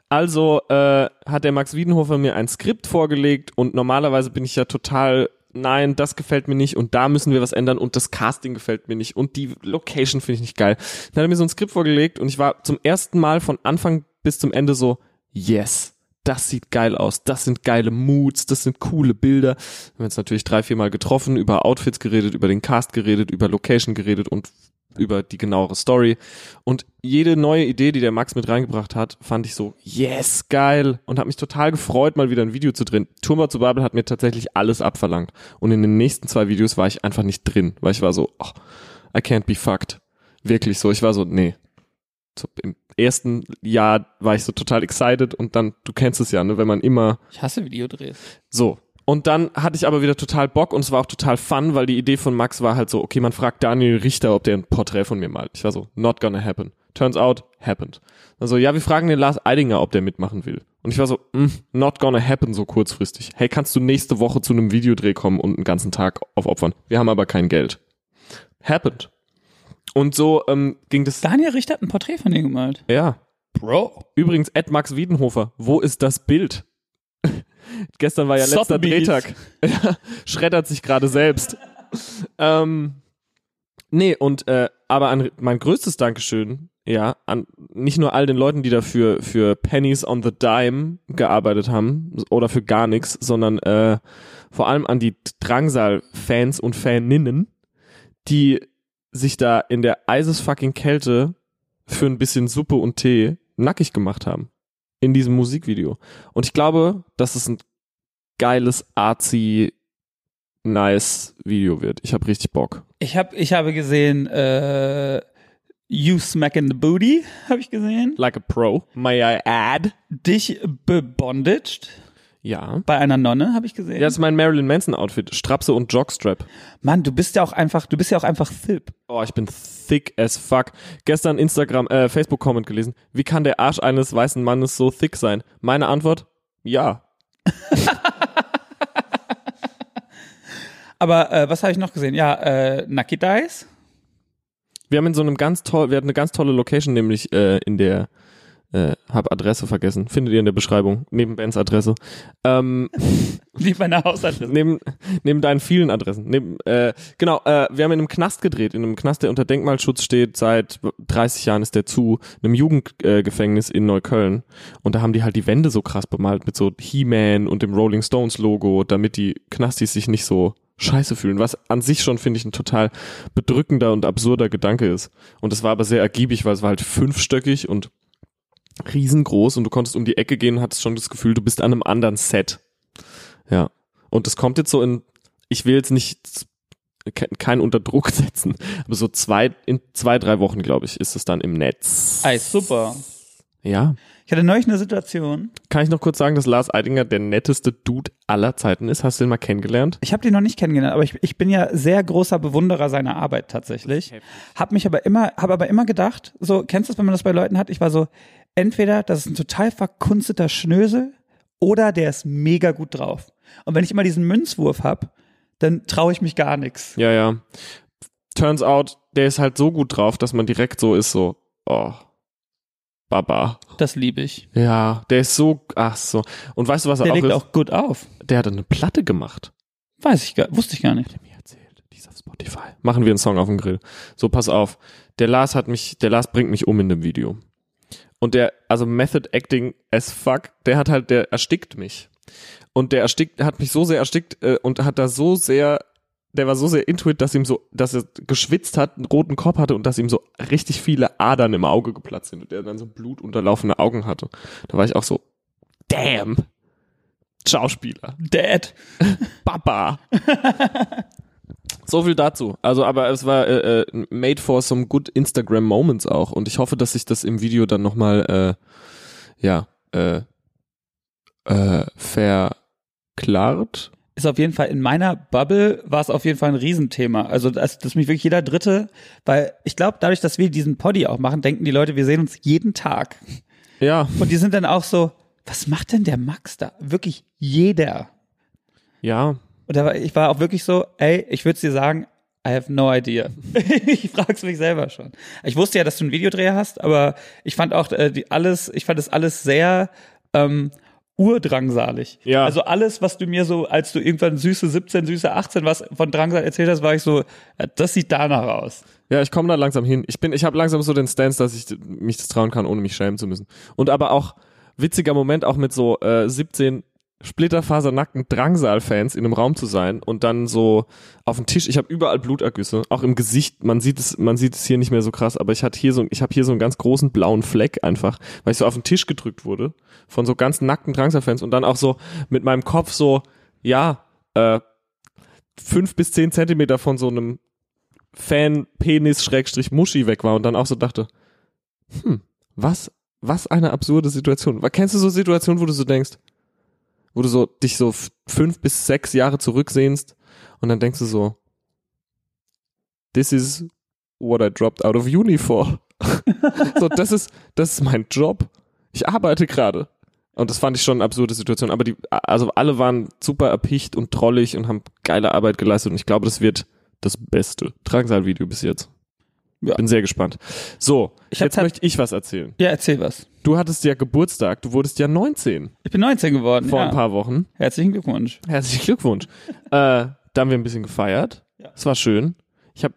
Also äh, hat der Max Wiedenhofer mir ein Skript vorgelegt und normalerweise bin ich ja total, nein, das gefällt mir nicht und da müssen wir was ändern und das Casting gefällt mir nicht und die Location finde ich nicht geil. Dann hat er mir so ein Skript vorgelegt und ich war zum ersten Mal von Anfang bis zum Ende so, yes. Das sieht geil aus, das sind geile Moods, das sind coole Bilder. Wir haben jetzt natürlich drei, vier Mal getroffen, über Outfits geredet, über den Cast geredet, über Location geredet und über die genauere Story. Und jede neue Idee, die der Max mit reingebracht hat, fand ich so, yes, geil. Und habe mich total gefreut, mal wieder ein Video zu drehen. Turmbau zu Babel hat mir tatsächlich alles abverlangt. Und in den nächsten zwei Videos war ich einfach nicht drin, weil ich war so, oh, I can't be fucked. Wirklich so. Ich war so, nee. So, Im ersten Jahr war ich so total excited und dann, du kennst es ja, ne, wenn man immer ich hasse Videodrehs. so. Und dann hatte ich aber wieder total Bock und es war auch total fun, weil die Idee von Max war halt so, okay, man fragt Daniel Richter, ob der ein Porträt von mir malt. Ich war so, not gonna happen. Turns out, happened. Also, ja, wir fragen den Lars Eidinger, ob der mitmachen will. Und ich war so, mm, not gonna happen so kurzfristig. Hey, kannst du nächste Woche zu einem Videodreh kommen und einen ganzen Tag aufopfern? Wir haben aber kein Geld. Happened. Und so ähm, ging das. Daniel Richter hat ein Porträt von dir gemalt. Ja. Bro. Übrigens, Ed Max Wiedenhofer, wo ist das Bild? Gestern war ja letzter. Drehtag. Schreddert sich gerade selbst. ähm, nee, und äh, aber an mein größtes Dankeschön, ja, an nicht nur all den Leuten, die dafür für Pennies on the Dime gearbeitet haben oder für gar nichts, sondern äh, vor allem an die Drangsal-Fans und Faninnen, die sich da in der eisesfucking Kälte für ein bisschen Suppe und Tee nackig gemacht haben. In diesem Musikvideo. Und ich glaube, dass es ein geiles, artsy, nice Video wird. Ich habe richtig Bock. Ich, hab, ich habe gesehen, äh, You Smack in the Booty, habe ich gesehen. Like a Pro, may I add? Dich bebondaged Ja. bei einer Nonne, habe ich gesehen. Ja, das ist mein Marilyn Manson Outfit. Strapse und Jockstrap. Mann, du bist ja auch einfach, du bist ja auch einfach Thip. Oh, ich bin thick as fuck. Gestern Instagram, äh, Facebook-Comment gelesen. Wie kann der Arsch eines weißen Mannes so thick sein? Meine Antwort? Ja. Aber äh, was habe ich noch gesehen? Ja, äh, Nucky Dice. Wir haben in so einem ganz toll, wir hatten eine ganz tolle Location, nämlich äh, in der äh, hab Adresse vergessen. Findet ihr in der Beschreibung, neben Bens Adresse. Ähm, Wie meine Hausadresse. neben, neben deinen vielen Adressen. Neben, äh, genau, äh, wir haben in einem Knast gedreht, in einem Knast, der unter Denkmalschutz steht, seit 30 Jahren ist der zu, einem Jugendgefängnis Gefängnis in Neukölln. Und da haben die halt die Wände so krass bemalt mit so He-Man und dem Rolling Stones Logo, damit die Knastis sich nicht so scheiße fühlen, was an sich schon, finde ich, ein total bedrückender und absurder Gedanke ist. Und es war aber sehr ergiebig, weil es war halt fünfstöckig und riesengroß und du konntest um die Ecke gehen und hattest schon das Gefühl, du bist an einem anderen Set. Ja. Und das kommt jetzt so in, ich will jetzt nicht ke- keinen unter Druck setzen, aber so zwei, in zwei, drei Wochen, glaube ich, ist es dann im Netz. Ey, super. Ja. Ich hatte neulich eine Situation. Kann ich noch kurz sagen, dass Lars Eidinger der netteste Dude aller Zeiten ist? Hast du den mal kennengelernt? Ich habe den noch nicht kennengelernt, aber ich, ich bin ja sehr großer Bewunderer seiner Arbeit tatsächlich. Hab mich aber immer, habe aber immer gedacht, so kennst du das, wenn man das bei Leuten hat? Ich war so, entweder das ist ein total verkunsteter Schnösel oder der ist mega gut drauf. Und wenn ich immer diesen Münzwurf hab, dann traue ich mich gar nichts. Ja, ja. Turns out, der ist halt so gut drauf, dass man direkt so ist, so, oh, Baba. Das liebe ich. Ja, der ist so, ach so. Und weißt du, was er Der auch legt ist? auch gut auf. Der hat eine Platte gemacht. Weiß ich gar, wusste ich gar nicht. Hat er mir erzählt. Die ist auf Spotify. Machen wir einen Song auf dem Grill. So, pass auf. Der Lars hat mich, der Lars bringt mich um in dem Video. Und der, also Method Acting as fuck, der hat halt, der erstickt mich. Und der erstickt, hat mich so sehr erstickt äh, und hat da so sehr, der war so sehr into it, dass ihm so, dass er geschwitzt hat, einen roten Kopf hatte und dass ihm so richtig viele Adern im Auge geplatzt sind und der dann so blutunterlaufene Augen hatte. Da war ich auch so, damn. Schauspieler. Dad. Papa. so viel dazu. Also, aber es war äh, äh, made for some good Instagram Moments auch. Und ich hoffe, dass sich das im Video dann nochmal, äh, ja, äh, äh, verklart. ist auf jeden Fall in meiner Bubble war es auf jeden Fall ein Riesenthema. Also dass, dass mich wirklich jeder Dritte, weil ich glaube, dadurch, dass wir diesen Poddy auch machen, denken die Leute, wir sehen uns jeden Tag. Ja, Und die sind dann auch so, was macht denn der Max da? Wirklich jeder. ja. Und da war, ich war auch wirklich so, ey, ich würde dir sagen, I have no idea. ich frag's mich selber schon. Ich wusste ja, dass du einen Videodreher hast, aber ich fand auch äh, die, alles, ich fand das alles sehr ähm, urdrangsalig. Ja. Also alles, was du mir so, als du irgendwann süße 17, süße 18 was von Drangsal erzählt hast, war ich so, ja, das sieht danach aus. Ja, ich komme da langsam hin. Ich bin, ich habe langsam so den Stance, dass ich mich das trauen kann, ohne mich schämen zu müssen. Und aber auch witziger Moment, auch mit so äh, 17 splitterfasernackten Drangsal-Fans in einem Raum zu sein und dann so auf dem Tisch. Ich habe überall Blutergüsse, auch im Gesicht. Man sieht es, man sieht es hier nicht mehr so krass, aber ich hatte hier so, ich habe hier so einen ganz großen blauen Fleck einfach, weil ich so auf den Tisch gedrückt wurde von so ganz nackten Drangsal-Fans und dann auch so mit meinem Kopf so, ja, äh, fünf bis zehn Zentimeter von so einem Fan-Penis-Muschi weg war und dann auch so dachte, hm, was, was eine absurde Situation. Kennst du so Situationen, wo du so denkst, wo du so dich so fünf bis sechs Jahre zurücksehnst und dann denkst du so, this is what I dropped out of uni for. so, das ist, das ist mein Job. Ich arbeite gerade. Und das fand ich schon eine absurde Situation. Aber die, also alle waren super erpicht und trollig und haben geile Arbeit geleistet. Und ich glaube, das wird das beste Drangsal-Video bis jetzt. Ja. Bin sehr gespannt. So, Ich jetzt tat- möchte ich was erzählen. Ja, erzähl was. Du hattest ja Geburtstag, du wurdest ja 19 Ich bin 19 geworden. vor ja. ein paar Wochen. Herzlichen Glückwunsch. Herzlichen Glückwunsch. äh, da haben wir ein bisschen gefeiert. Ja. Es war schön. Ich habe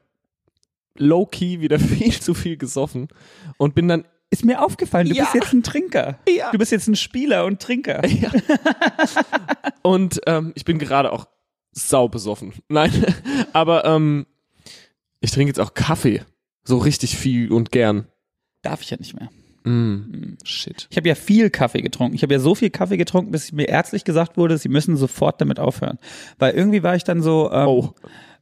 low-key wieder viel zu viel gesoffen und bin dann Ist mir aufgefallen, du Ja. bist jetzt ein Trinker. Ja. Du bist jetzt ein Spieler und Trinker. und ähm, ich bin gerade auch sau besoffen. Nein, aber ähm, ich trinke jetzt auch Kaffee. So richtig viel und gern. Darf ich ja nicht mehr. Mm, shit. Ich habe ja viel Kaffee getrunken. Ich habe ja so viel Kaffee getrunken, bis mir ärztlich gesagt wurde, sie müssen sofort damit aufhören. Weil irgendwie war ich dann so, ähm, Oh.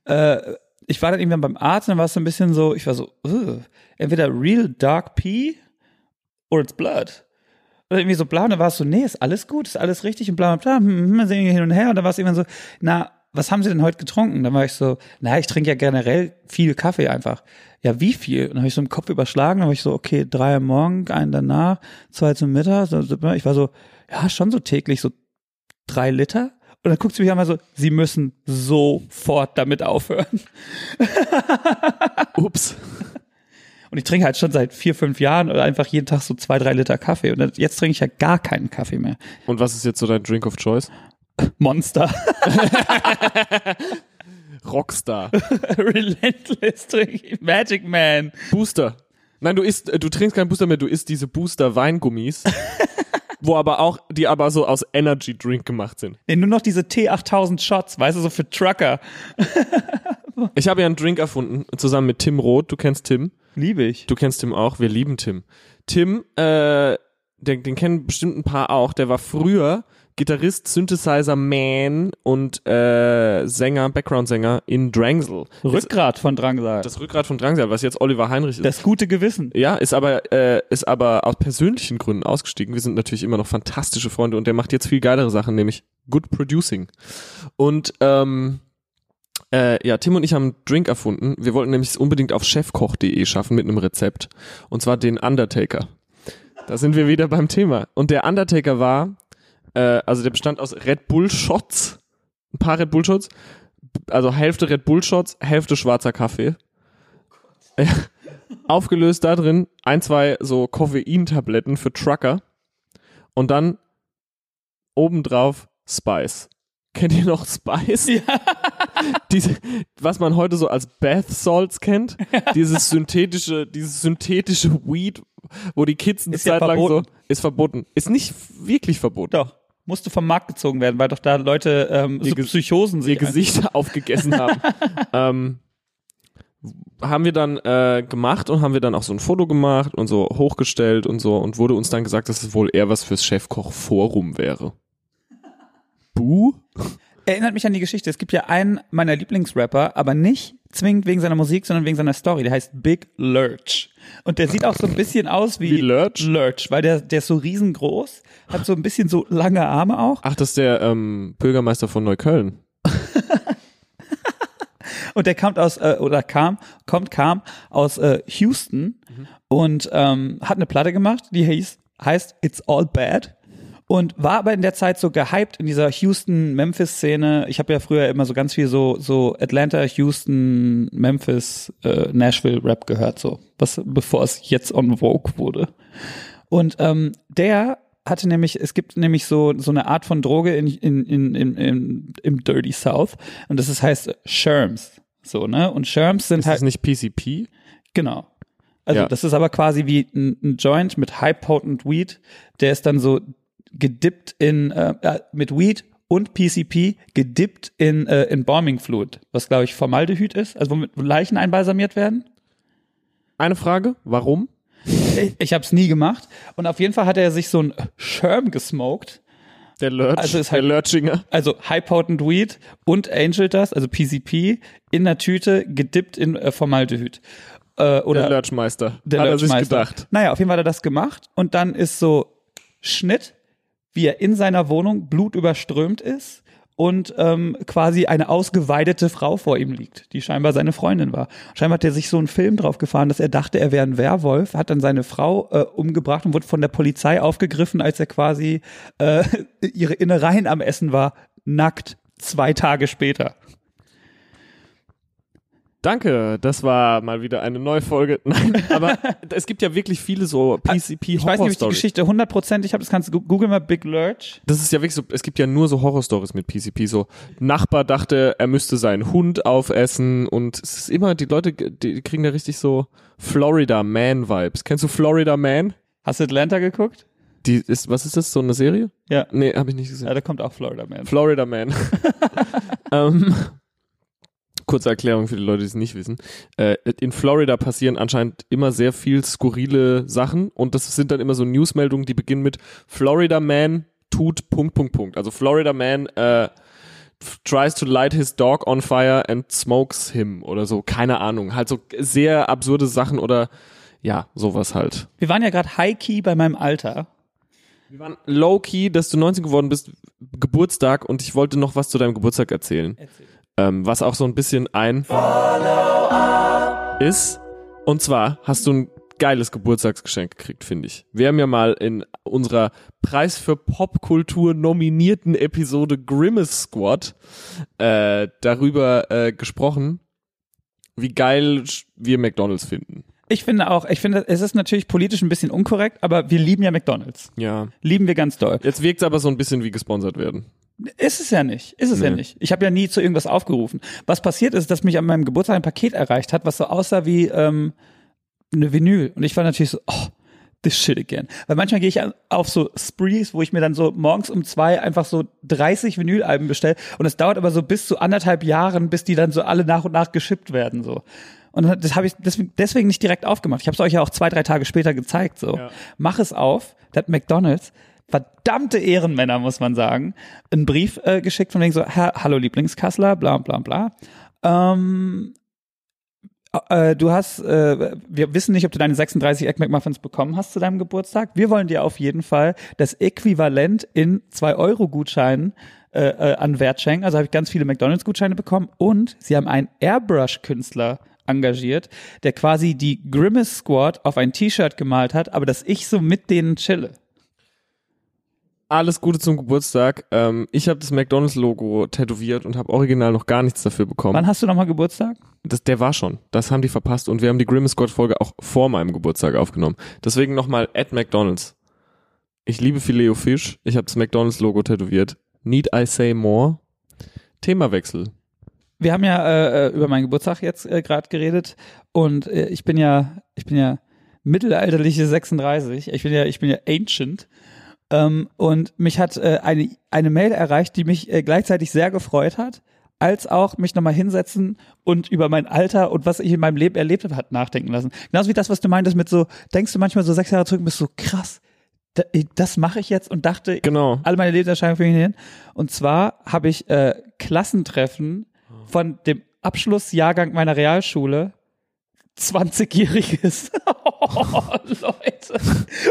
äh, ich war dann irgendwann beim Arzt und dann war es so ein bisschen so, ich war so, uh, entweder real dark pee or it's blood. Oder irgendwie so bla, und dann war es so, nee, ist alles gut, ist alles richtig und bla bla bla, hm, hm, sind wir hin und her und dann war es irgendwann so, na, was haben Sie denn heute getrunken? Dann war ich so, na, ich trinke ja generell viel Kaffee einfach. Ja, wie viel? Und dann habe ich so im Kopf überschlagen, dann war ich so, okay, drei am Morgen, einen danach, zwei zum Mittag. Ich war so, ja, schon so täglich so drei Liter. Und dann guckt sie mich und so, Sie müssen sofort damit aufhören. Ups. Und ich trinke halt schon seit vier, fünf Jahren oder einfach jeden Tag so zwei, drei Liter Kaffee. Und jetzt trinke ich ja gar keinen Kaffee mehr. Und was ist jetzt so dein Drink of Choice? Monster. Rockstar. Relentless ich. Magic Man. Booster. Nein, du isst, du trinkst keinen Booster mehr, du isst diese Booster Weingummis. wo aber auch, die aber so aus Energy Drink gemacht sind. Nee, nur noch diese T8000 Shots, weißt du, so für Trucker. Ich habe ja einen Drink erfunden, zusammen mit Tim Roth. Du kennst Tim. Liebe ich. Du kennst Tim auch. Wir lieben Tim. Tim, äh, den, den kennen bestimmt ein paar auch. Der war früher Gitarrist, Synthesizer Man und äh, Sänger, Background-Sänger in Drangsal. Rückgrat von Drangsal. Das, Das Rückgrat von Drangsal, was jetzt Oliver Heinrich ist. gute Gewissen. Ja, ist aber, äh, ist aber aus persönlichen Gründen ausgestiegen. Wir sind natürlich immer noch fantastische Freunde und der macht jetzt viel geilere Sachen, nämlich Good Producing. Und ähm, äh, ja, Tim und ich haben einen Drink erfunden. Wir wollten nämlich es unbedingt auf chefkoch.de schaffen mit einem Rezept. Und zwar den Undertaker. Da sind wir wieder beim Thema. Und der Undertaker war, äh, also der bestand aus Red Bull Shots, ein paar Red Bull Shots, also Hälfte Red Bull Shots, Hälfte schwarzer Kaffee. Ja. Aufgelöst da drin ein, zwei so Koffeintabletten für Trucker und dann obendrauf Spice. Kennt ihr noch Spice? Ja. Diese, was man heute so als Bath Salts kennt, dieses synthetische, dieses synthetische Weed, wo die Kids eine Ist ja Zeit lang so, ist verboten. Ist nicht wirklich verboten. Doch. Musste vom Markt gezogen werden, weil doch da Leute ähm, so Ihr Psychosen ihr sich Gesicht aufgegessen haben. ähm, haben wir dann äh, gemacht und haben wir dann auch so ein Foto gemacht und so hochgestellt und so und wurde uns dann gesagt, dass es wohl eher was fürs Chefkoch-Forum wäre. Buh? Erinnert mich an die Geschichte. Es gibt ja einen meiner Lieblingsrapper, aber nicht zwingend wegen seiner Musik, sondern wegen seiner Story. Der heißt Big Lurch. Und der sieht auch so ein bisschen aus wie, Wie Lurch? Lurch, weil der, der ist so riesengroß, hat so ein bisschen so lange Arme auch. Ach, das ist der ähm, Bürgermeister von Neukölln. Und der kommt aus, äh, oder kam, kommt, kam aus äh, Houston und ähm, hat eine Platte gemacht, die hieß, heißt It's All Bad. Und war aber in der Zeit so gehypt in dieser Houston-Memphis-Szene. Ich habe ja früher immer so ganz viel so, so Atlanta, Houston, Memphis, äh, Nashville-Rap gehört, so. Was, bevor es jetzt on Vogue wurde. Und ähm, der hatte nämlich, es gibt nämlich so, so eine Art von Droge in, in, in, in, in, im Dirty South. Und das ist, heißt Sherms. So, ne? Und Sherms sind Ist halt. das nicht PCP? Genau. Also Ja. das ist aber quasi wie ein, ein Joint mit High Potent Weed, der ist dann so gedippt in äh, äh, mit Weed und PCP gedippt in äh, in Bombing Fluid, was glaube ich Formaldehyd ist, also womit Leichen einbalsamiert werden. Eine Frage, warum? Ich, ich habe es nie gemacht und auf jeden Fall hat er sich so ein Sherm gesmoked, Der Lurch, Also ist halt- der Lurchinger. also High Potent Weed und Angel Dust, also PCP in der Tüte gedippt in äh, Formaldehyd. Äh, oder Der Lurchmeister. Der Hat er sich Lurchmeister. gedacht. Naja, auf jeden Fall hat er das gemacht und dann ist so Schnitt, wie er in seiner Wohnung blutüberströmt ist und ähm, quasi eine ausgeweidete Frau vor ihm liegt, die scheinbar seine Freundin war. Scheinbar hat er sich so einen Film drauf gefahren, dass er dachte, er wäre ein Werwolf, hat dann seine Frau äh, umgebracht und wurde von der Polizei aufgegriffen, als er quasi äh, ihre Innereien am Essen war, nackt, zwei Tage später. Danke, das war mal wieder eine neue Folge. Nein, aber es gibt ja wirklich viele so PCP Ich weiß nicht, ob ich die Horror Geschichte hundertprozentig habe, das kannst du google mal Big Lurch. Das ist ja wirklich so, es gibt ja nur so Horror-Stories mit PCP. So, Nachbar dachte, er müsste seinen Hund aufessen und es ist immer, die Leute, die kriegen da richtig so Florida Man-Vibes. Kennst du Florida Man? Hast du Atlanta geguckt? Die ist, was ist das, so eine Serie? Ja. Nee, habe ich nicht gesehen. Ja, da kommt auch Florida Man. Florida Man. ähm, kurze Erklärung für die Leute, die es nicht wissen. Äh, in Florida passieren anscheinend immer sehr viel skurrile Sachen und das sind dann immer so Newsmeldungen, die beginnen mit Florida Man tut Punkt, Punkt, Punkt. Also Florida Man äh, tries to light his dog on fire and smokes him oder so. Keine Ahnung. Halt so sehr absurde Sachen oder ja, sowas halt. Wir waren ja gerade High-Key bei meinem Alter. Wir waren low-key, dass du 19 geworden bist, Geburtstag und ich wollte noch was zu deinem Geburtstag erzählen. Ähm, was auch so ein bisschen ein ist. Und zwar hast du ein geiles Geburtstagsgeschenk gekriegt, finde ich. Wir haben ja mal in unserer Preis für Popkultur nominierten Episode Grimace Squad äh, darüber äh, gesprochen, wie geil wir McDonalds finden. Ich finde auch, ich finde, es ist natürlich politisch ein bisschen unkorrekt, aber wir lieben ja McDonalds. Ja. Lieben wir ganz doll. Jetzt wirkt es aber so ein bisschen wie gesponsert werden. Ist es ja nicht. Ist es ja Nee. nicht. Ich habe ja nie zu irgendwas aufgerufen. Was passiert ist, dass mich an meinem Geburtstag ein Paket erreicht hat, was so aussah wie ähm, eine Vinyl. Und ich war natürlich so, oh, this shit again. Weil manchmal gehe ich auf so Sprees, wo ich mir dann so morgens um zwei einfach so 30 Vinylalben bestelle. Und es dauert aber so bis zu anderthalb Jahren, bis die dann so alle nach und nach geschippt werden. so. Und das habe ich deswegen, nicht direkt aufgemacht. Ich habe es euch ja auch zwei, drei Tage später gezeigt. So, Ja. mach es auf. Da hat McDonald's verdammte Ehrenmänner, muss man sagen, einen Brief äh, geschickt von wegen so, Herr, hallo Lieblingskassler, bla bla bla. Ähm, äh, du hast, äh, wir wissen nicht, ob du deine 36 Egg McMuffins bekommen hast zu deinem Geburtstag. Wir wollen dir auf jeden Fall das Äquivalent in 2-Euro-Gutscheinen äh, äh, an Wert schenken. Also habe ich ganz viele McDonalds-Gutscheine bekommen und sie haben einen Airbrush-Künstler engagiert, der quasi die Grimace Squad auf ein T-Shirt gemalt hat, aber dass ich so mit denen chille. Alles Gute zum Geburtstag. Ähm, ich habe das McDonalds-Logo tätowiert und habe original noch gar nichts dafür bekommen. Wann hast du nochmal Geburtstag? Das, der war schon. Das haben die verpasst und wir haben die Grimace Squad Folge auch vor meinem Geburtstag aufgenommen. Deswegen nochmal at McDonalds. Ich liebe Filet Fish. Ich habe das McDonalds-Logo tätowiert. Need I say more? Themawechsel. Wir haben ja äh, äh, über meinen Geburtstag jetzt äh, gerade geredet und äh, ich bin ja, ich bin ja mittelalterliche 36. Ich bin ja, ich bin ja ancient. Ähm, und mich hat äh, eine, eine Mail erreicht, die mich äh, gleichzeitig sehr gefreut hat, als auch mich nochmal hinsetzen und über mein Alter und was ich in meinem Leben erlebt habe, hat nachdenken lassen. Genauso wie das, was du meintest mit so, denkst du manchmal so sechs Jahre zurück und bist so krass, da, das mache ich jetzt und dachte, Genau. alle meine Lebenserscheinungen für hin. Und zwar habe ich äh, Klassentreffen von dem Abschlussjahrgang meiner Realschule 20-jähriges. Oh, Leute.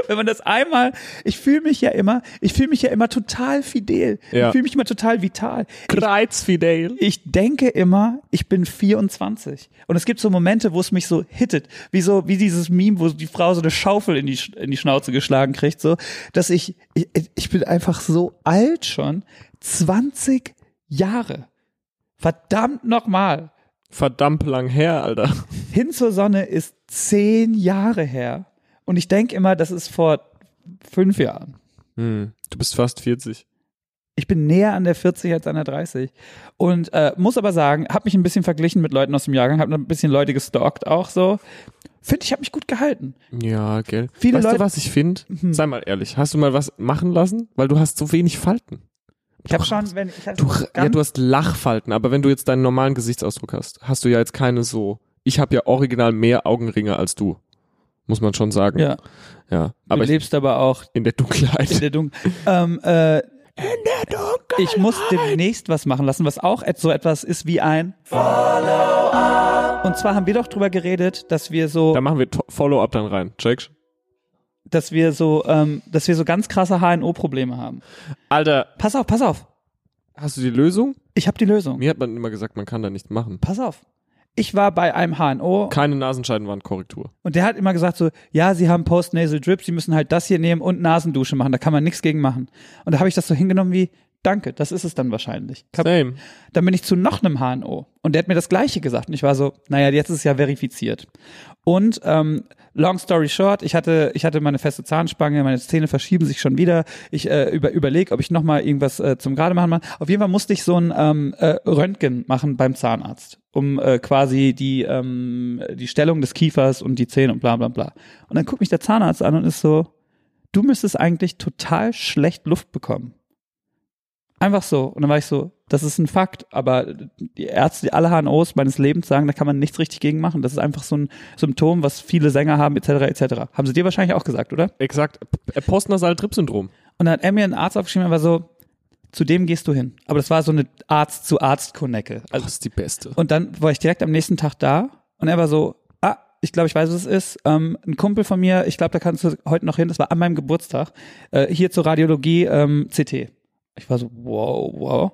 Wenn man das einmal, ich fühle mich ja immer, ich fühle mich ja immer total fidel. Ja. Ich fühle mich immer total vital. Kreuzfidel. Ich denke immer, ich bin 24. Und es gibt so Momente, wo es mich so hittet. Wie so, wie dieses Meme, wo die Frau so eine Schaufel in die, in die Schnauze geschlagen kriegt, so, dass ich, ich, ich bin einfach so alt schon. 20 Jahre. Verdammt nochmal. Verdammt lang her, Alter. Hin zur Sonne ist zehn Jahre her. Und ich denke immer, das ist vor fünf Jahren. Hm. Du bist fast 40. Ich bin näher an der 40 als an der 30. Und äh, muss aber sagen, habe mich ein bisschen verglichen mit Leuten aus dem Jahrgang, habe ein bisschen Leute gestalkt auch so. Finde ich, habe mich gut gehalten. Ja, gell. Viele weißt Leute- du, was ich finde? Mhm. Sei mal ehrlich. Hast du mal was machen lassen? Weil du hast so wenig Falten. Ich habe schon, wenn ich hab Du, ja, du hast Lachfalten, aber wenn du jetzt deinen normalen Gesichtsausdruck hast, hast du ja jetzt keine so. Ich habe ja original mehr Augenringe als du. Muss man schon sagen. ja, ja. du Aber ich, lebst aber auch in der Dunkelheit. in der Dunkelheit. ähm, äh, in der Dunkelheit. ich muss demnächst was machen lassen, was auch so etwas ist wie ein Follow-up. Und zwar haben wir doch drüber geredet, dass wir so Da machen wir Follow-up dann rein. Checkst? Dass wir so, ähm, dass wir so ganz krasse HNO-Probleme haben. Alter, Pass auf, pass auf. hast du die Lösung? Ich habe die Lösung. Mir hat man immer gesagt, man kann da nichts machen. Pass auf. Ich war bei einem HNO Keine Nasenscheidenwandkorrektur. und der hat immer gesagt so, ja, Sie haben Post-Nasal Drip, Sie müssen halt das hier nehmen und Nasendusche machen, da kann man nichts gegen machen. Und da habe ich das so hingenommen wie, danke, das ist es dann wahrscheinlich. Ich hab, Same. dann bin ich zu noch einem HNO und der hat mir das Gleiche gesagt und ich war so, naja, jetzt ist es ja verifiziert. Und ähm, long story short, ich hatte, ich hatte meine feste Zahnspange, meine Zähne verschieben sich schon wieder. Ich äh, über, überlege, ob ich nochmal irgendwas äh, zum gerade machen mache. Auf jeden Fall musste ich so ein ähm, äh, Röntgen machen beim Zahnarzt, um äh, quasi die, ähm, die Stellung des Kiefers und die Zähne und bla bla bla. Und dann guckt mich der Zahnarzt an und ist so, du müsstest eigentlich total schlecht Luft bekommen. Einfach so. Und dann war ich so, das ist ein Fakt, aber die Ärzte, alle HNOs meines Lebens sagen, da kann man nichts richtig gegen machen. Das ist einfach so ein Symptom, was viele Sänger haben, etc., etc. Haben sie dir wahrscheinlich auch gesagt, oder? Exakt. P- Postnasal-Trip-Syndrom. Und dann hat er mir einen Arzt aufgeschrieben, er war so, zu dem gehst du hin. Aber das war so eine Arzt-zu-Arzt-Konecke. Das Also, ist die beste. und dann war ich direkt am nächsten Tag da und er war so, ah, ich glaube, ich weiß, was es ist. Ähm, ein Kumpel von mir, ich glaube, da kannst du heute noch hin, das war an meinem Geburtstag, äh, hier zur Radiologie ähm, CT. Ich war so, wow, wow.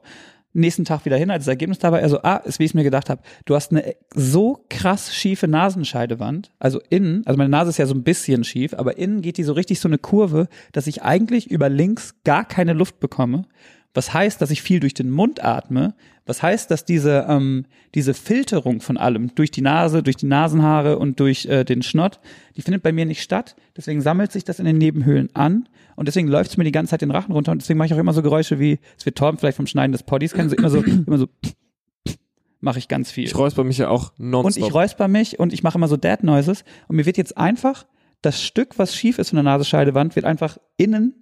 Nächsten Tag wieder hin, als Ergebnis da war, er so, ah, ist wie ich es mir gedacht habe. Du hast eine so krass schiefe Nasenscheidewand, also innen, also meine Nase ist ja so ein bisschen schief, aber innen geht die so richtig so eine Kurve, dass ich eigentlich über links gar keine Luft bekomme. Was heißt, dass ich viel durch den Mund atme. Was heißt, dass diese, ähm, diese Filterung von allem durch die Nase, durch die Nasenhaare und durch äh, den Schnott, die findet bei mir nicht statt. Deswegen sammelt sich das in den Nebenhöhlen an und deswegen läuft es mir die ganze Zeit den Rachen runter und deswegen mache ich auch immer so Geräusche wie, es wird Torben vielleicht vom Schneiden des Poddies kennen, so immer so, immer so mache ich ganz viel. Ich räusper mich ja auch Und nonstop. ich räusper mich und ich mache immer so Dad Noises und mir wird jetzt einfach das Stück, was schief ist von der Nasenscheidewand, wird einfach innen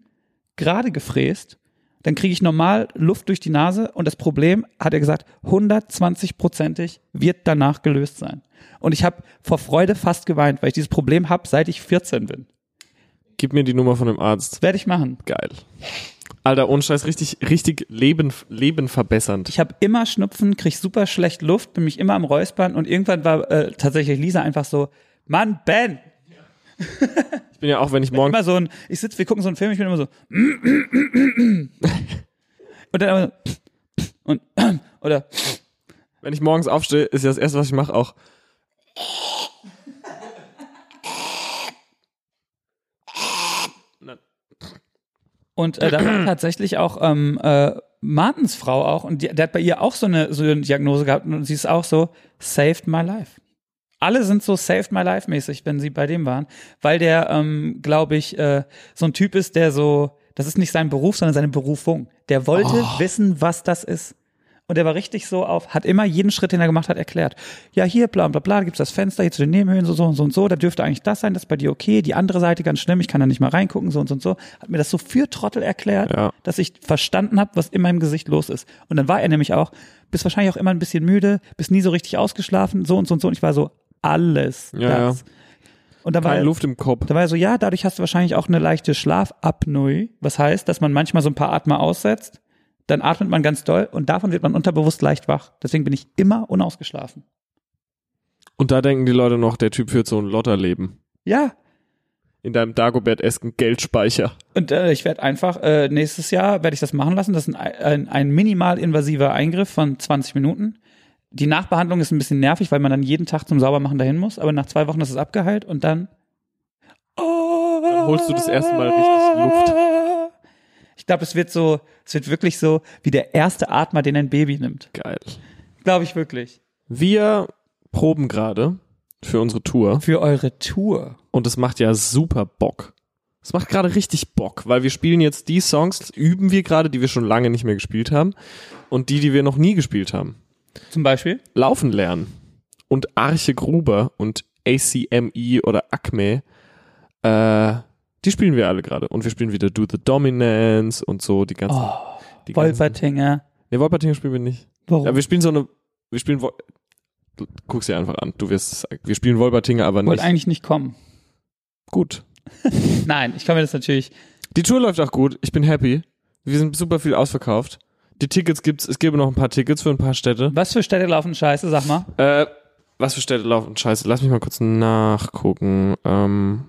gerade gefräst. Dann kriege ich normal Luft durch die Nase und das Problem, hat er gesagt, 120-prozentig wird danach gelöst sein. Und ich habe vor Freude fast geweint, weil ich dieses Problem habe, seit ich 14 bin. Gib mir die Nummer von dem Arzt. Werde ich machen. Geil. Alter, ohne Scheiß, richtig, richtig Leben, Leben verbessernd. Ich habe immer Schnupfen, krieg super schlecht Luft, bin mich immer am Räuspern und irgendwann war äh, tatsächlich Lisa einfach so, Mann, Ben, Ich bin ja auch, wenn ich morgen, immer so ein, ich sitze, wir gucken so einen Film, ich bin immer so und dann immer so und oder wenn ich morgens aufstehe, ist ja das erste, was ich mache, auch. Und äh, da war tatsächlich auch ähm, äh, Martens Frau auch und die, der hat bei ihr auch so eine so eine Diagnose gehabt und sie ist auch so saved my life. Alle sind so saved my life mäßig, wenn sie bei dem waren, weil der, ähm, glaube ich, äh, so ein Typ ist, der so, das ist nicht sein Beruf, sondern seine Berufung. Der wollte wissen, was das ist. Und der war richtig so auf, hat immer jeden Schritt, den er gemacht hat, erklärt. Ja, hier, bla bla bla, da gibt's das Fenster, hier zu den Nebenhöhlen, so, so und so und so, da dürfte eigentlich das sein, das ist bei dir okay, die andere Seite ganz schlimm, ich kann da nicht mal reingucken, so und so und so. Hat mir das so für Trottel erklärt, Ja. dass ich verstanden habe, was in meinem Gesicht los ist. Und dann war er nämlich auch, bist wahrscheinlich auch immer ein bisschen müde, bist nie so richtig ausgeschlafen, so und so und so. Und ich war so, alles Ja, das. Und da war, Keine er, Luft im Kopf. da war er so, ja, dadurch hast du wahrscheinlich auch eine leichte Schlafapnoe. Was heißt, dass man manchmal so ein paar Atmer aussetzt, dann atmet man ganz doll und davon wird man unterbewusst leicht wach. Deswegen bin ich immer unausgeschlafen. Und da denken die Leute noch, der Typ führt so ein Lotterleben. Ja, in deinem Dagobert-esken Geldspeicher. Und äh, ich werde einfach, äh, nächstes Jahr werde ich das machen lassen. Das ist ein, ein, ein minimal invasiver Eingriff von 20 Minuten. Die Nachbehandlung ist ein bisschen nervig, weil man dann jeden Tag zum Saubermachen dahin muss, aber nach zwei Wochen ist es abgeheilt und dann. Dann holst du das erste Mal richtig Luft. Ich glaube, es wird so, es wird wirklich so wie der erste Atmer, den ein Baby nimmt. Geil. Glaube ich wirklich. Wir proben gerade für unsere Tour Für eure Tour. und es macht ja super Bock. Es macht gerade richtig Bock, weil wir spielen jetzt die Songs, üben wir gerade, die wir schon lange nicht mehr gespielt haben und die, die wir noch nie gespielt haben. Zum Beispiel. Laufen lernen und Arche Gruber und ACME oder Acme, äh, die spielen wir alle gerade. Und wir spielen wieder Do the Dominance und so, die ganzen. Oh, die ganzen Wolpertinger. nee, Wolpertinger spielen wir nicht. Warum? Ja, wir spielen so eine, wir spielen, du guckst dir einfach an, du wirst, wir spielen Wolpertinger, aber Wollte nicht. eigentlich nicht kommen. Gut. Nein, ich kann mir das natürlich. Die Tour läuft auch gut, ich bin happy. Wir sind super viel ausverkauft. Die Tickets gibt's, es gibt noch ein paar Tickets für ein paar Städte. Was für Städte laufen scheiße, sag mal. Äh, was für Städte laufen? Scheiße, lass mich mal kurz nachgucken. Ähm,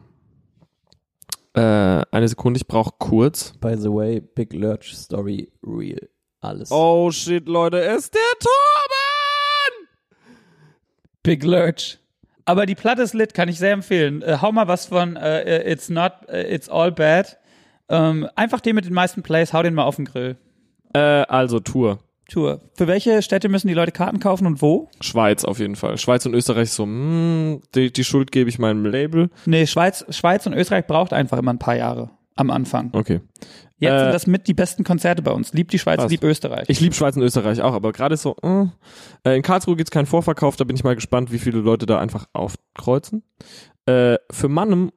äh, eine Sekunde, ich brauche kurz. By the way, Big Lurch Story real. Alles. Oh shit, Leute, es ist der Torben! Big Lurch. Aber die Platte ist lit, kann ich sehr empfehlen. Äh, hau mal was von äh, It's Not, äh, It's All Bad. Ähm, einfach den mit den meisten Plays, hau den mal auf den Grill. Äh, also Tour. Tour. Für welche Städte müssen die Leute Karten kaufen und wo? Schweiz auf jeden Fall. Schweiz und Österreich so, hm, die, die Schuld gebe ich meinem Label. Nee, Schweiz, Schweiz und Österreich braucht einfach immer ein paar Jahre am Anfang. Okay. Jetzt Äh, sind das mit die besten Konzerte bei uns. Lieb die Schweiz, lieb Österreich. Ich liebe Schweiz und Österreich auch, aber gerade so, äh, äh, in Karlsruhe gibt's keinen Vorverkauf, da bin ich mal gespannt, wie viele Leute da einfach aufkreuzen. Äh, für Mannem,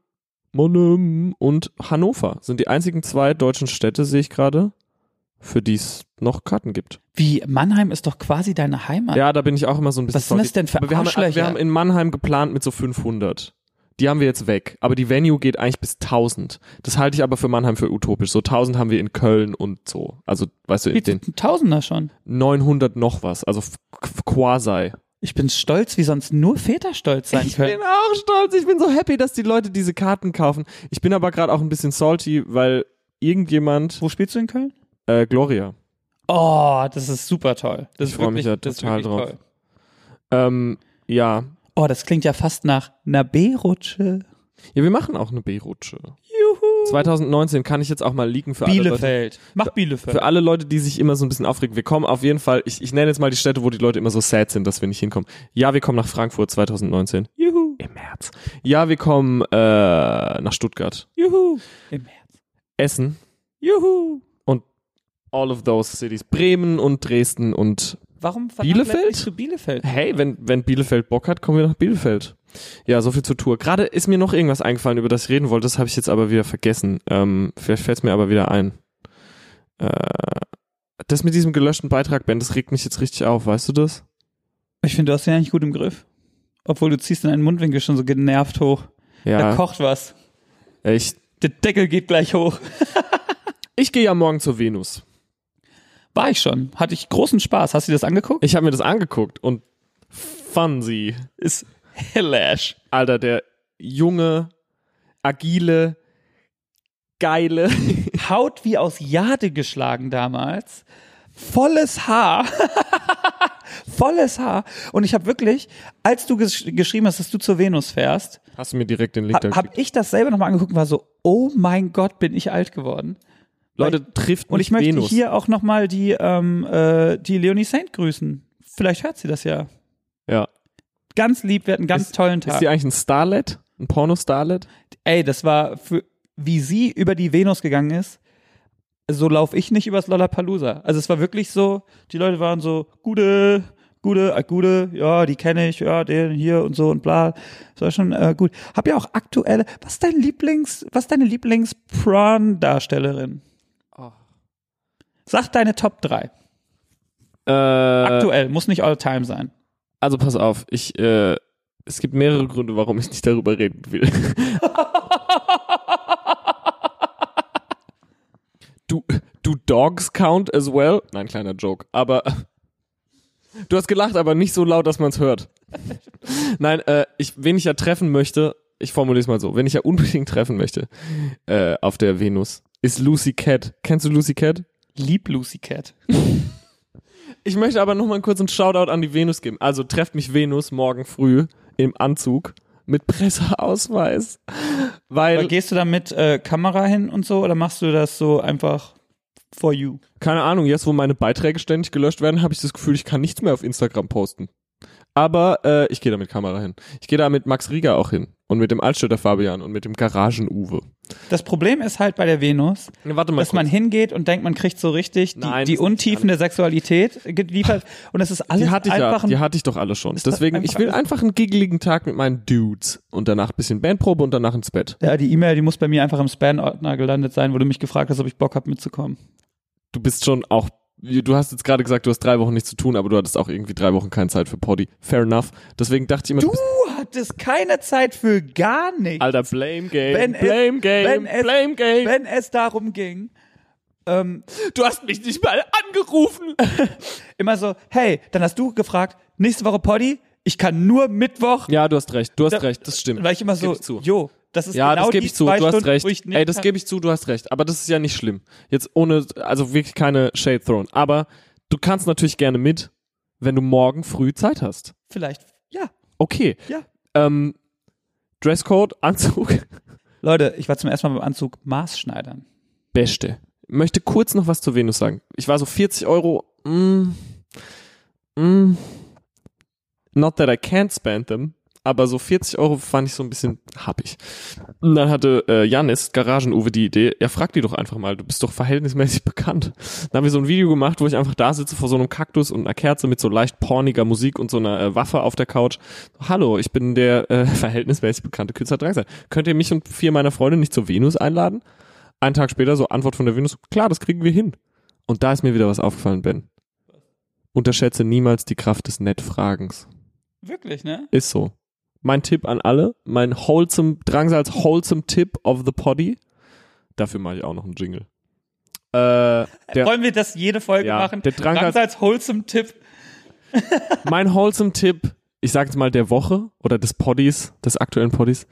Mannem und Hannover sind die einzigen zwei deutschen Städte, sehe ich gerade, für die es noch Karten gibt. Wie, Mannheim ist doch quasi deine Heimat. Ja, da bin ich auch immer so ein bisschen Was sind das denn für Aber wir haben, wir haben in Mannheim geplant mit so 500. Die haben wir jetzt weg. Aber die Venue geht eigentlich bis 1000. Das halte ich aber für Mannheim für utopisch. So 1000 haben wir in Köln und so. Also, weißt du, in den Tausender schon. 900 noch was. Also quasi. Ich bin stolz, wie sonst nur Väter stolz sein Ich können. bin auch stolz. Ich bin so happy, dass die Leute diese Karten kaufen. Ich bin aber gerade auch ein bisschen salty, weil irgendjemand, Wo spielst du in Köln? Äh, Gloria, Oh, das ist super toll. Das Ich ist freu mich ja total drauf. Ähm, ja. Oh, das klingt ja fast nach einer B-Rutsche. Ja, wir machen auch eine B-Rutsche. Juhu. 2019 kann ich jetzt auch mal leaken für alle Leute. Bielefeld. Mach Bielefeld. Für alle Leute, die sich immer so ein bisschen aufregen, wir kommen auf jeden Fall, ich, ich nenne jetzt mal die Städte, wo die Leute immer so sad sind, dass wir nicht hinkommen. Ja, wir kommen nach Frankfurt 2019. Juhu. Im März. Ja, wir kommen äh, nach Stuttgart. Juhu. Im März. Essen. Juhu. All of those cities. Bremen und Dresden und Warum Bielefeld? du Bielefeld? hey, wenn, wenn Bielefeld Bock hat, kommen wir nach Bielefeld. Ja, so viel zur Tour. Gerade ist mir noch irgendwas eingefallen, über das ich reden wollte. Das habe ich jetzt aber wieder vergessen. Ähm, vielleicht fällt es mir aber wieder ein. Äh, das mit diesem gelöschten Beitrag, Ben, das regt mich jetzt richtig auf. Weißt du das? Ich finde, du hast den eigentlich gut im Griff. Obwohl du ziehst in deinen Mundwinkel schon so genervt hoch. Da Ja. kocht was. Ich, Der Deckel geht gleich hoch. ich gehe ja morgen zur Venus. War ich schon. Hatte ich großen Spaß. Hast du dir das angeguckt? Ich habe mir das angeguckt und Fancy. Ist hellish. Alter, der junge, agile, geile. Haut wie aus Jade geschlagen damals. Volles Haar. Volles Haar. Und ich habe wirklich, als du gesch geschrieben hast, dass du zur Venus fährst, Hast du mir direkt den Link da habe hab ich das selber nochmal angeguckt und war so, oh mein Gott, bin ich alt geworden. Leute, trifft Und ich möchte Venus. hier auch nochmal die, ähm, äh, die Leonie Saint grüßen. Vielleicht hört sie das ja. Ja. Ganz lieb, wir hatten einen ganz Ist- tollen Ist Tag. die eigentlich ein Starlet? Ein Porno-Starlet? Ey, das war für, wie sie über die Venus gegangen ist, so laufe ich nicht übers Lollapalooza. Also es war wirklich so, die Leute waren so, gute, gute, äh, gute, ja, die kenne ich, ja, den hier und so und bla. Das war schon äh, gut. Hab ja auch aktuelle, was ist dein Lieblings, was ist deine Lieblings-Prawn-Darstellerin? Sag deine Top 3. Äh, Aktuell, muss nicht all time sein. also pass auf, ich, äh, es gibt mehrere Gründe, warum ich nicht darüber reden will. du, du Dogs count as well? Nein, kleiner Joke. Aber du hast gelacht, aber nicht so laut, dass man es hört. Nein, äh, ich, wen ich ja treffen möchte, ich formuliere es mal so, wenn ich ja unbedingt treffen möchte äh, auf der Venus, ist Lucy Cat. Kennst du Lucy Cat? Lieb Lucy Cat. Ich möchte aber noch mal kurz einen Shoutout an die Venus geben. Also trefft mich Venus morgen früh im Anzug mit Presseausweis. Weil, Aber gehst du da mit äh, Kamera hin und so oder machst du das so einfach for you? keine Ahnung, jetzt wo meine Beiträge ständig gelöscht werden, habe ich das Gefühl, ich kann nichts mehr auf Instagram posten. Aber äh, ich gehe da mit Kamera hin. Ich gehe da mit Max Rieger auch hin. Und mit dem Altstädter Fabian und mit dem Garagen-Uwe. Das Problem ist halt bei der Venus, Ja, Warte mal dass man kurz. hingeht und denkt, man kriegt so richtig die, Nein, die Untiefen der Sexualität geliefert und es ist alles Die hatte ich ja, einfach ein die hatte ich doch alle schon. Deswegen, ich will einfach einen giggeligen Tag mit meinen Dudes. Und danach ein bisschen Bandprobe und danach ins Bett. Ja, die E-Mail, die muss bei mir einfach im Spam-Ordner gelandet sein, wo du mich gefragt hast, ob ich Bock habe mitzukommen. Du bist schon auch, du hast jetzt gerade gesagt, du hast drei Wochen nichts zu tun, aber du hattest auch irgendwie drei Wochen keine Zeit für Poddy. Fair enough. Deswegen dachte ich immer, Du bist, hattest keine Zeit für gar nichts. Alter, Blame Game, Wenn es- Blame Game, wenn es- Blame Game. Wenn es darum ging, ähm, du hast mich nicht mal angerufen. immer so, hey, dann hast du gefragt, nächste Woche Poddy, ich kann nur Mittwoch, ja, du hast recht, du hast Da- recht, das stimmt. weil ich immer so, jo, das ist Ja, genau das gebe ich zu, du hast recht. ich Ey, das gebe ich zu, du hast recht. Aber das ist ja nicht schlimm. Jetzt ohne, also wirklich keine Shade thrown. Aber du kannst natürlich gerne mit, wenn du morgen früh Zeit hast. Vielleicht, ja, Okay. ja. Ähm, Dresscode, Anzug, Leute, ich war zum ersten Mal beim Anzug Maßschneidern. beste. Möchte kurz noch was zur Venus sagen. Ich war so 40 Euro, mm, mm, not that I can't spend them, aber so 40 Euro fand ich so ein bisschen happig. Und dann hatte äh, Janis, Garagen-Uwe, die Idee, ja, frag die doch einfach mal, du bist doch verhältnismäßig bekannt. Dann haben wir so ein Video gemacht, wo ich einfach da sitze vor so einem Kaktus und einer Kerze mit so leicht porniger Musik und so einer äh, Waffe auf der Couch. Hallo, ich bin der äh, verhältnismäßig bekannte Künstler Drangsal. Könnt ihr mich und vier meiner Freunde nicht zur Venus einladen? Einen Tag später so Antwort von der Venus, klar, das kriegen wir hin. Und da ist mir wieder was aufgefallen, Ben. Unterschätze niemals die Kraft des Nettfragens. Wirklich, ne? Ist so. Mein Tipp an alle, mein wholesome, Drangsals wholesome Tip of the Poddy. Dafür mache ich auch noch einen Jingle. Äh, der, Wollen wir das jede Folge Ja, machen? der Drangsal- als wholesome Tipp. mein wholesome Tipp, ich sage jetzt mal der Woche oder des Poddys, des aktuellen Poddys.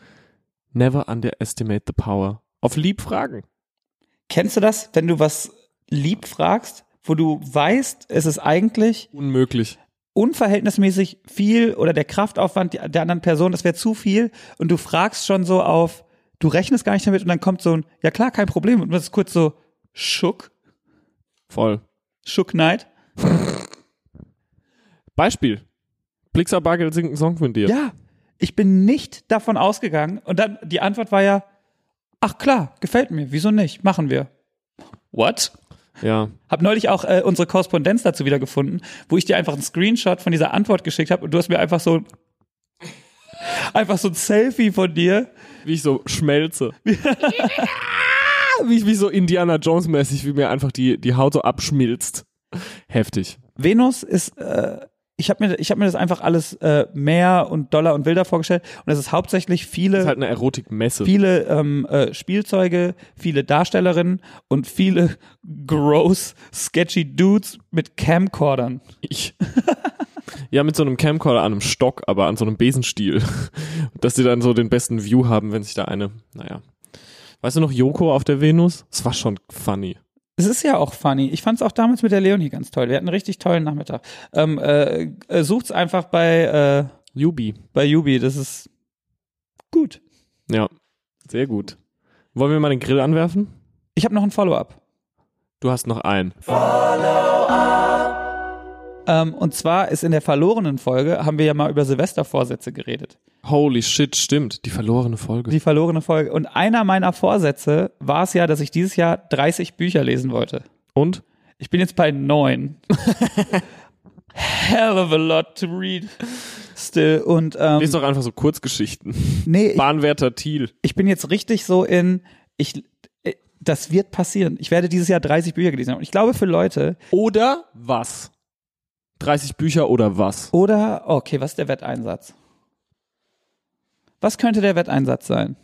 Never underestimate the power of lieb fragen. Kennst du das, wenn du was lieb fragst, wo du weißt, es ist eigentlich Unmöglich. Unverhältnismäßig viel oder der Kraftaufwand der der anderen Person, das wäre zu viel und du fragst schon so auf, du rechnest gar nicht damit und dann kommt so ein, ja klar, kein Problem und das ist kurz so, Schuck, Voll. Schuck Knight. Beispiel. Blixer Bargeld singt einen Song von dir. Ja, ich bin nicht davon ausgegangen und dann die Antwort war ja, ach klar, gefällt mir, wieso nicht, machen wir. What? Ja. Hab neulich auch äh, unsere Korrespondenz dazu wieder gefunden, wo ich dir einfach einen Screenshot von dieser Antwort geschickt habe und du hast mir einfach so einfach so ein Selfie von dir. wie ich so schmelze. wie ich wie so Indiana Jones mäßig, wie mir einfach die, die Haut so abschmilzt. Heftig. Venus ist äh, ich habe mir ich habe mir das einfach alles äh, mehr und doller und wilder vorgestellt und es ist hauptsächlich viele Das ist halt eine Erotikmesse. viele ähm, äh, Spielzeuge, viele Darstellerinnen und viele gross sketchy Dudes mit Camcordern. Ich. Ja, mit so einem Camcorder an einem Stock, aber an so einem Besenstiel. Dass sie dann so den besten View haben, wenn sich da eine, naja. Weißt du noch Joko auf der Venus? Das war schon funny. Es ist ja auch funny. Ich fand es auch damals mit der Leonie ganz toll. Wir hatten einen richtig tollen Nachmittag. Ähm, äh, äh, sucht's einfach bei, äh, Jubi. bei Yubi. Das ist gut. Ja, sehr gut. Wollen wir mal den Grill anwerfen? Ich habe noch ein Follow-up. Du hast noch einen. Ähm, und zwar ist in der verlorenen Folge, haben wir ja mal über Silvestervorsätze geredet. Holy shit, stimmt. Die verlorene Folge. Die verlorene Folge. Und einer meiner Vorsätze war es ja, dass ich dieses Jahr 30 Bücher lesen wollte. Und? Ich bin jetzt bei neun. Hell of a lot to read. Still. Und ähm, Lies doch einfach so Kurzgeschichten. nee, Bahnwärter Thiel. ich bin jetzt richtig so in, ich, äh, das wird passieren. Ich werde dieses Jahr 30 Bücher gelesen haben. Und ich glaube für Leute, Oder was? 30 Bücher oder was? oder, okay, was ist der Wetteinsatz? Was könnte der Wetteinsatz sein?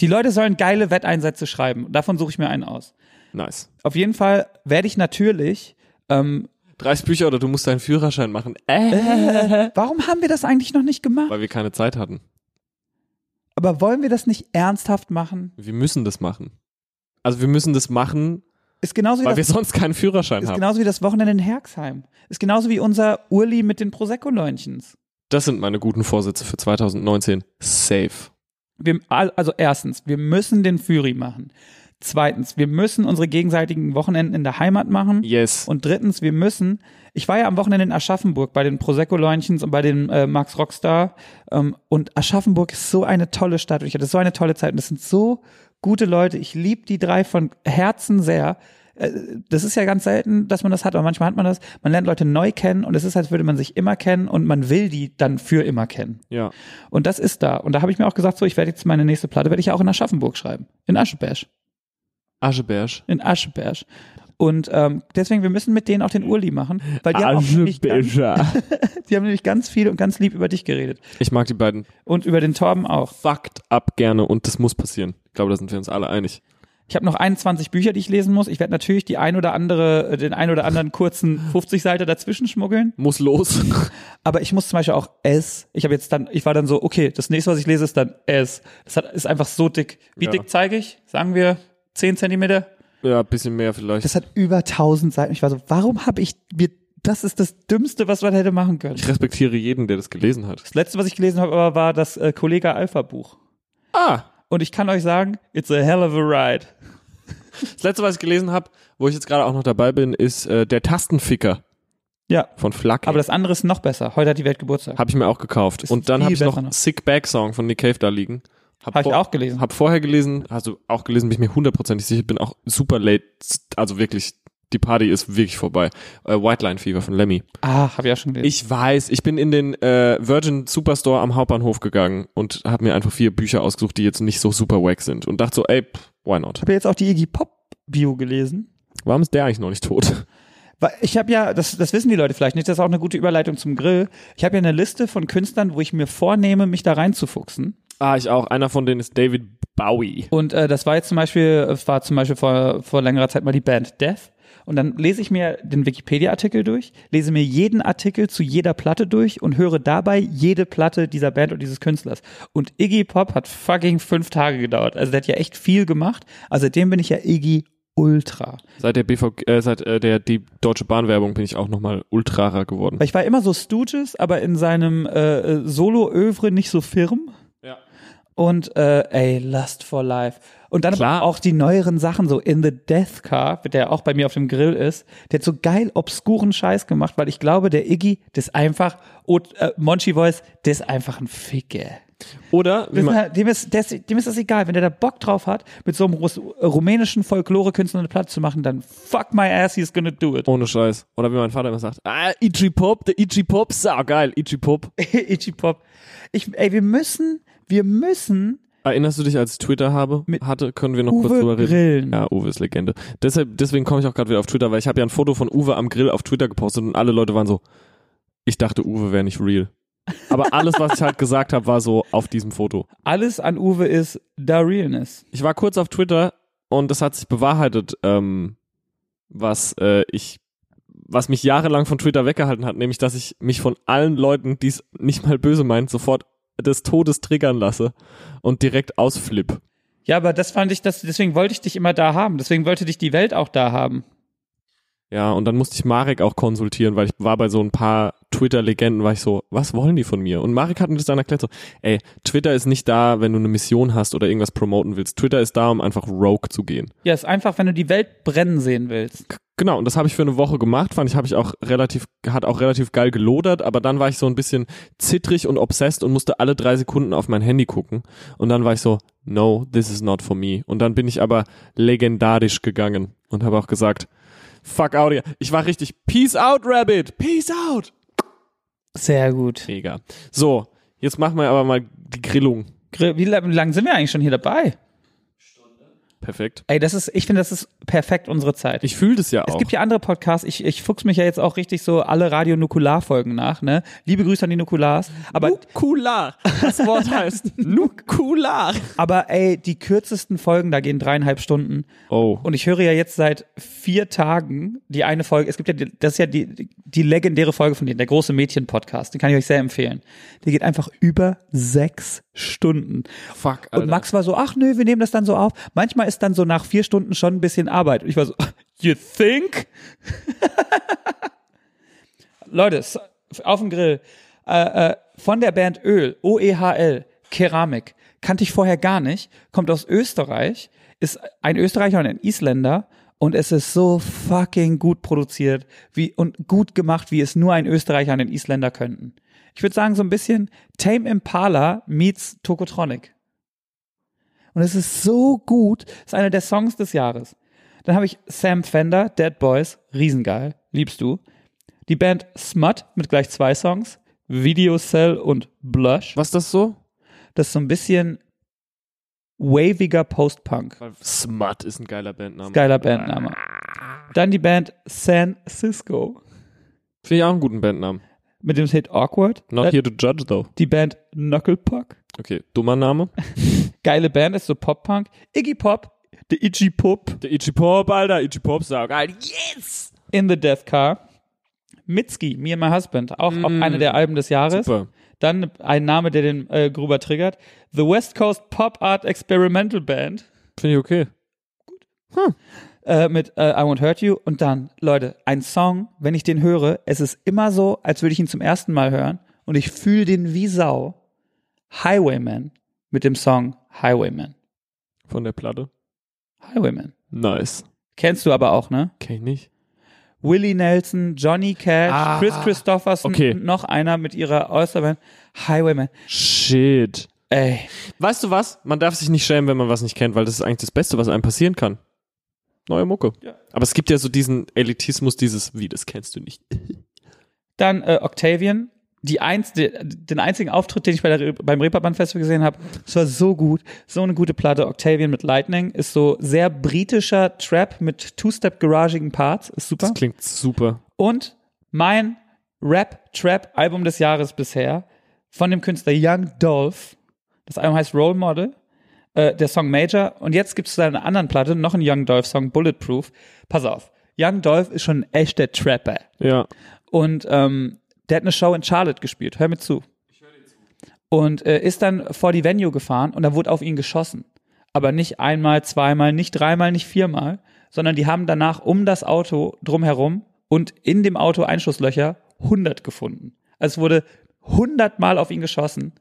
Die Leute sollen geile Wetteinsätze schreiben. Davon suche ich mir einen aus. Nice. Auf jeden Fall werde ich natürlich, ähm, 30 Bücher oder du musst deinen Führerschein machen. Äh. warum haben wir das eigentlich noch nicht gemacht? Weil wir keine Zeit hatten. Aber wollen wir das nicht ernsthaft machen? Wir müssen das machen. Also wir müssen das machen, Ist genauso wie weil wir das, sonst keinen Führerschein ist haben. genauso wie das Wochenende in Herxheim. Ist genauso wie unser Urli mit den Prosecco-Leuntchens. Das sind meine guten Vorsätze für 2019. Safe. Wir, also erstens, wir müssen den Führi machen. Zweitens, wir müssen unsere gegenseitigen Wochenenden in der Heimat machen. Yes. Und drittens, wir müssen, ich war ja am Wochenende in Aschaffenburg bei den Prosecco-Leuntchens und bei den äh, Max Rockstar. Ähm, und Aschaffenburg ist so eine tolle Stadt und ich hatte so eine tolle Zeit. Und das sind so gute Leute. Ich liebe die drei von Herzen sehr. Äh, Das ist ja ganz selten, dass man das hat, aber manchmal hat man das. Man lernt Leute neu kennen und es ist, als würde man sich immer kennen und man will die dann für immer kennen. ja. Und das ist da. Und da habe ich mir auch gesagt, so, ich werde jetzt meine nächste Platte, werde ich ja auch in Aschaffenburg schreiben. In Ascheberg. Ascheberg. In Ascheberg. Und ähm, deswegen, wir müssen mit denen auch den Urli machen, weil die haben, auch nämlich ganz, die haben nämlich ganz viel und ganz lieb über dich geredet. Ich mag die beiden Und über den Torben auch. fucked up gerne und das muss passieren. Ich glaube, da sind wir uns alle einig. Ich habe noch 21 Bücher, die ich lesen muss. Ich werde natürlich die ein oder andere, äh, den ein oder anderen kurzen 50 Seite dazwischen schmuggeln. Muss los. Aber ich muss zum Beispiel auch S. Ich habe jetzt dann, ich war dann so, okay, das nächste, was ich lese, ist dann S. Das hat, ist einfach so dick. Wie Ja. dick zeige ich? Sagen wir 10 Zentimeter? Ja, ein bisschen mehr vielleicht. Das hat über 1000 Seiten. Ich war so, warum habe ich mir, das ist das Dümmste, was man hätte machen können. Ich respektiere jeden, der das gelesen hat. Das letzte, was ich gelesen habe, aber war das äh, Kollega Alpha Buch. Ah, Und ich kann euch sagen, it's a hell of a ride. das letzte, was ich gelesen habe, wo ich jetzt gerade auch noch dabei bin, ist äh, Der Tastenficker Ja, von Flak. aber das andere ist noch besser. Heute hat die Welt Geburtstag. Habe ich mir auch gekauft. Ist Und dann habe ich noch besser noch. Sick Bag Song von Nick Cave da liegen. Hab, Habe ich vor- auch gelesen. Hab vorher gelesen, also auch gelesen, bin ich mir hundertprozentig sicher, bin auch super late, also wirklich, die Party ist wirklich vorbei. Äh, White Line Fever von Lemmy. Ah, habe ich auch schon gelesen. Ich weiß, ich bin in den äh, Virgin Superstore am Hauptbahnhof gegangen und habe mir einfach vier Bücher ausgesucht, die jetzt nicht so super wack sind und dachte so, ey, pff, why not? habe jetzt auch die Iggy Pop Bio gelesen. Warum ist der eigentlich noch nicht tot? Weil ich habe ja, das, das wissen die Leute vielleicht nicht, das ist auch eine gute Überleitung zum Grill. Ich habe ja eine Liste von Künstlern, wo ich mir vornehme, mich da reinzufuchsen. Ah, ich auch. Einer von denen ist David Bowie. Und äh, das war jetzt zum Beispiel, es war zum Beispiel vor, vor längerer Zeit mal die Band Death. Und dann lese ich mir den Wikipedia-Artikel durch, lese mir jeden Artikel zu jeder Platte durch und höre dabei jede Platte dieser Band und dieses Künstlers. Und Iggy Pop hat fucking fünf Tage gedauert. Also der hat ja echt viel gemacht. Also seitdem bin ich ja Iggy Ultra. Seit der BVG, äh, seit äh, der die Deutsche Bahn-Werbung bin ich auch nochmal ultrarer geworden. Weil ich war immer so Stooges, aber in seinem äh, äh, Solo-Övre nicht so firm. Und äh, ey, Lust for Life. Und dann auch die neueren Sachen, so In the Death Car, der auch bei mir auf dem Grill ist, der hat so geil obskuren Scheiß gemacht, weil ich glaube, der Iggy, das ist einfach, und, äh, Monchi Voice, der ist einfach ein Ficke. Oder, wie Das man, ist, dem, ist, ist, dem ist das egal, wenn der da Bock drauf hat, mit so einem Rus rumänischen Folklore-Künstler eine Platte zu machen, dann fuck my ass, he's gonna do it. ohne Scheiß. Oder wie mein Vater immer sagt, ah, Itchy Pop, der Itchy Pop, sau geil, Itchy Pop. Itchy Pop. Ich, ey, wir müssen, wir müssen Erinnerst du dich, als ich Twitter habe, hatte, können wir noch kurz Uwe drüber reden? grillen. Ja, Uwe ist Legende. Deshalb, deswegen komme ich auch gerade wieder auf Twitter, weil ich habe ja ein Foto von Uwe am Grill auf Twitter gepostet und alle Leute waren so, ich dachte, Uwe wäre nicht real. Aber alles, was ich halt gesagt habe, war so auf diesem Foto. Alles an Uwe ist da Realness. Ich war kurz auf Twitter und es hat sich bewahrheitet, ähm, was äh, ich, was mich jahrelang von Twitter weggehalten hat, nämlich, dass ich mich von allen Leuten, die es nicht mal böse meint, sofort des Todes triggern lasse und direkt ausflipp. Ja, aber das fand ich, das, deswegen wollte ich dich immer da haben. Deswegen wollte dich die Welt auch da haben. Ja, und dann musste ich Marek auch konsultieren, weil ich war bei so ein paar Twitter-Legenden, war ich so, was wollen die von mir? Und Marek hat mir das dann erklärt so, ey, Twitter ist nicht da, wenn du eine Mission hast oder irgendwas promoten willst. Twitter ist da, um einfach rogue zu gehen. Ja, ist einfach, wenn du die Welt brennen sehen willst. Genau, und das habe ich für eine Woche gemacht, fand ich, habe ich auch relativ, hat auch relativ geil gelodert, aber dann war ich so ein bisschen zittrig und obsessed und musste alle drei Sekunden auf mein Handy gucken. Und dann war ich so, no, this is not for me. Und dann bin ich aber legendarisch gegangen und habe auch gesagt, fuck out here. Ich war richtig, peace out, Rabbit, peace out. Sehr gut. Mega. So, jetzt machen wir aber mal die Grillung. Wie lange sind wir eigentlich schon hier dabei? Perfekt. Ey, das ist, ich finde, das ist perfekt unsere Zeit. Ich fühle das ja es auch. gibt ja andere Podcasts, ich, ich fuchs mich ja jetzt auch richtig so alle Radio-Nukular-Folgen nach, ne? Liebe Grüße an die Nukulars. Aber, Nukular. Das Wort heißt Nukular. aber ey, die kürzesten Folgen, da gehen dreieinhalb Stunden. Oh. Und ich höre ja jetzt seit vier Tagen die eine Folge, es gibt ja, die, das ist ja die, die legendäre Folge von denen, der große Mädchen-Podcast, den kann ich euch sehr empfehlen. Die geht einfach über sechs Stunden. Fuck, Alter. Und Max war so, ach nö, wir nehmen das dann so auf. Manchmal ist dann so nach vier Stunden schon ein bisschen Arbeit. Und ich war so, you think? Leute, auf dem Grill. Äh, äh, von der Band Öl, O-E-H-L, Keramik. Kannte ich vorher gar nicht. Kommt aus Österreich. Ist ein Österreicher und ein Isländer. Und es ist so fucking gut produziert wie, und gut gemacht, wie es nur ein Österreicher und ein Isländer könnten. Ich würde sagen, so ein bisschen Tame Impala meets Tokotronic. Und es ist so gut. Es ist einer der Songs des Jahres. Dann habe ich Sam Fender, Dead Boys, riesengeil, liebst du. Die Band Smut mit gleich zwei Songs, Video Cell und Blush. Was ist das so? Das ist so ein bisschen waviger Post-Punk. Smut ist ein geiler Bandname. Geiler Bandname. Dann die Band San Cisco Finde ich auch einen guten Bandnamen. Mit dem Hit Awkward. Not here to judge though. Die Band Knucklepuck. Okay, dummer Name. Geile Band, ist so Pop-Punk. Iggy Pop, The Itchy Pop Der Itchy Pop, Alter. Itchy Pop sagt, geil. Yes! in the Death Car. Mitski, Me and My Husband, auch, auch eine der Alben des Jahres. Super. Dann ein Name, der den äh, Gruber triggert. The West Coast Pop Art Experimental Band Finde ich okay. Äh, mit äh, I Won't Hurt You. Und dann, Leute, ein Song, wenn ich den höre, es ist immer so, als würde ich ihn zum ersten Mal hören und ich fühle den wie Sau. Highwayman mit dem Song Highwayman. Von der Platte. Highwayman. Nice. Kennst du aber auch, ne? Kenn ich nicht. Willie Nelson, Johnny Cash, Ah, Chris Christopherson okay. und noch einer mit ihrer Oysterband. Highwayman. Shit. Ey, Weißt du was? Man darf sich nicht schämen, wenn man was nicht kennt, weil das ist eigentlich das Beste, was einem passieren kann. Neue Mucke. Ja. Aber es gibt ja so diesen Elitismus, dieses, wie, das kennst du nicht. Dann äh, Octavian, die eins, die, den einzigen Auftritt, den ich bei der, beim Reeperbahn Festival gesehen habe. Es war so gut, so eine gute Platte. Octavian mit Lightning ist so sehr britischer Trap mit Two-Step-garagigen Parts, ist super. Das klingt super. Und mein Rap-Trap-Album des Jahres bisher von dem Künstler Young Dolph. Das Album heißt Role Model. Äh, der Song Major. Und jetzt gibt es da eine anderen Platte, noch einen Young Dolph-Song, Bulletproof. Pass auf. Young Dolph ist schon ein echter Trapper. Ja. Und ähm, der hat eine Show in Charlotte gespielt. Hör mir zu. Und äh, ist dann vor die Venue gefahren und da wurde auf ihn geschossen. Aber nicht einmal, zweimal, nicht dreimal, nicht viermal, sondern die haben danach um das Auto drumherum und in dem Auto Einschusslöcher 100 gefunden. Also es wurde 100 Mal auf ihn geschossen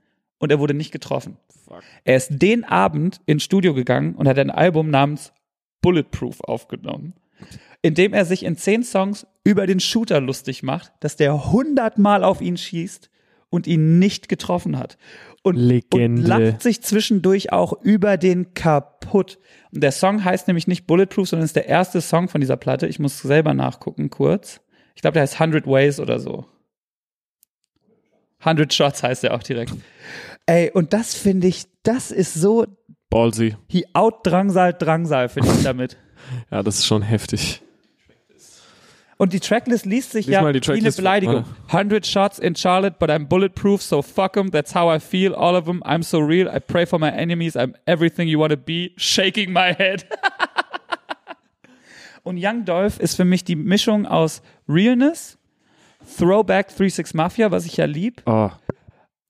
und er wurde nicht getroffen. Fuck. Er ist den Abend ins Studio gegangen und hat ein Album namens Bulletproof aufgenommen, in dem er sich in zehn Songs über den Shooter lustig macht, dass der hundertmal auf ihn schießt und ihn nicht getroffen hat. Und, und lacht sich zwischendurch auch über den kaputt. Und der Song heißt nämlich nicht Bulletproof, sondern ist der erste Song von dieser Platte. Ich muss selber nachgucken kurz. Ich glaube, der heißt 100 Ways oder so. 100 Shots heißt er auch direkt. Ey, und das finde ich, das ist so, Ballsy. he out Drangsal Drangsal, finde ich damit. Ja, das ist schon heftig. Und die Tracklist liest sich Lies ja wie eine. Beleidigung. 100 shots in Charlotte, but I'm bulletproof, so fuck 'em. That's how I feel, all of them. I'm so real. I pray for my enemies. I'm everything you wanna be. Shaking my head. Und Young Dolph ist für mich die Mischung aus Realness, Throwback 36 Mafia, was ich ja lieb, Oh,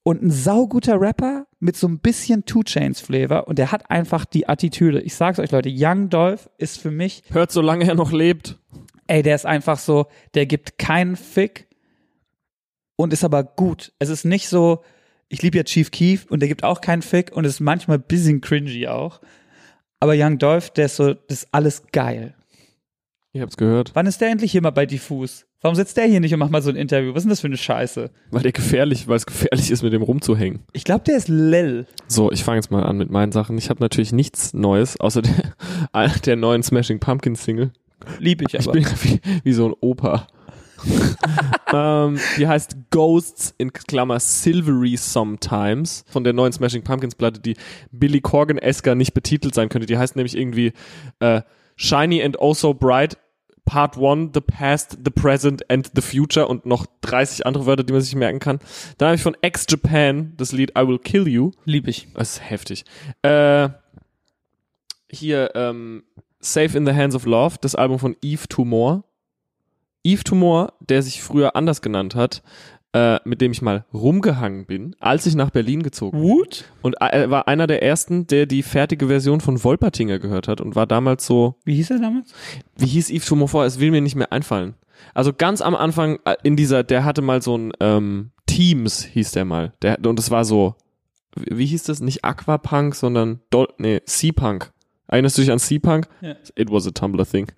und ein sauguter Rapper mit so ein bisschen Two Chains Flavor und der hat einfach die Attitüde. Ich sag's euch Leute, Young Dolph ist für mich hört, solange er noch lebt. ey, der ist einfach so, der gibt keinen Fick und ist aber gut. Es ist nicht so, ich liebe ja Chief Keef und der gibt auch keinen Fick und ist manchmal ein bisschen cringy auch. Aber Young Dolph, der ist so, das ist alles geil. Ihr habt's gehört. Wann ist der endlich hier mal bei Diffus? Warum sitzt der hier nicht und macht mal so ein Interview? Was ist denn das für eine Scheiße? Weil der gefährlich, weil es gefährlich ist, mit dem rumzuhängen. Ich glaube, der ist Lil. So, ich fange jetzt mal an mit meinen Sachen. Ich habe natürlich nichts Neues, außer der, der neuen Smashing Pumpkin Single. Lieb ich Ich aber. bin wie, wie so ein Opa. ähm, die heißt Ghosts in Klammer Silvery Sometimes von der neuen Smashing Pumpkins Platte, die Billy Corgan Esker nicht betitelt sein könnte. Die heißt nämlich irgendwie äh, Shiny and Oh So Bright Part 1, The Past, The Present and The Future und noch 30 andere Wörter, die man sich merken kann. Dann habe ich von Ex Japan das Lied I Will Kill You. Lieb ich. Das ist heftig. Äh, hier, ähm, Safe in the Hands of Love, das Album von Eve Tumor. Eve Tumor, der sich früher anders genannt hat, äh, mit dem ich mal rumgehangen bin, als ich nach Berlin gezogen bin. Woot? Und er war einer der ersten, der die fertige Version von Wolpertinger gehört hat und war damals so, Wie hieß er damals? wie hieß Yves Tomorrow? Es will mir nicht mehr einfallen. Also ganz am Anfang äh, in dieser, der hatte mal so ein ähm, Teams hieß der mal. Der, und es war so, wie wie hieß das? Nicht Aquapunk, sondern Dol nee, Sea-Punk. Erinnerst du dich an Sea-Punk? Ja. It was a Tumblr thing.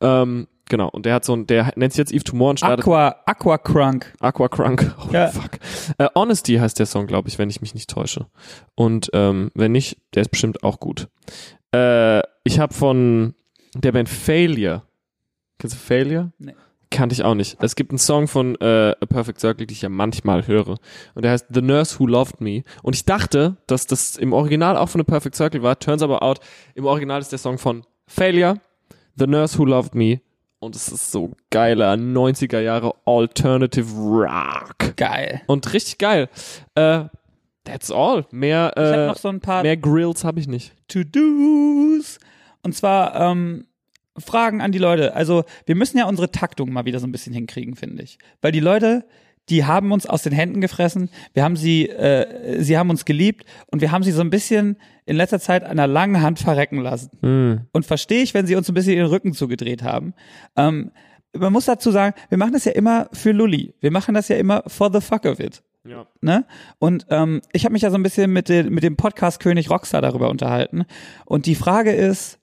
Ähm, genau. Und der hat so ein, der nennt sich jetzt Yves Tomorrow und startet Aqua, Aqua Crunk. Aqua Crunk. Oh, Ja. fuck. Äh, Honesty heißt der Song, glaube ich, wenn ich mich nicht täusche. Und ähm, wenn nicht, der ist bestimmt auch gut. Äh, ich habe von der Band Failure. Kennst du Failure? Nee. Kannte ich auch nicht. Es gibt einen Song von äh, A Perfect Circle, die ich ja manchmal höre. Und der heißt The Nurse Who Loved Me. Und ich dachte, dass das im Original auch von A Perfect Circle war. Turns aber out, im Original ist der Song von Failure, The Nurse Who Loved Me. Und es ist so geiler 90er Jahre Alternative Rock. Geil. Und richtig geil. Äh, that's all. Mehr, Ich äh, noch so ein paar mehr Grills habe ich nicht. To-Dos. Und zwar ähm, Fragen an die Leute. Also wir müssen ja unsere Taktung mal wieder so ein bisschen hinkriegen, finde ich. Weil die Leute, die haben uns aus den Händen gefressen. Wir haben sie, äh, sie haben uns geliebt und wir haben sie so ein bisschen in letzter Zeit der langen Hand verrecken lassen. Mm. Und verstehe ich, wenn sie uns ein bisschen ihren Rücken zugedreht haben. Ähm, man muss dazu sagen, wir machen das ja immer für Lully. Wir machen das ja immer for the fuck of it. Ja. Ne? Und ähm, ich habe mich ja so ein bisschen mit, den, mit dem Podcast König Rockstar darüber unterhalten. Und die Frage ist,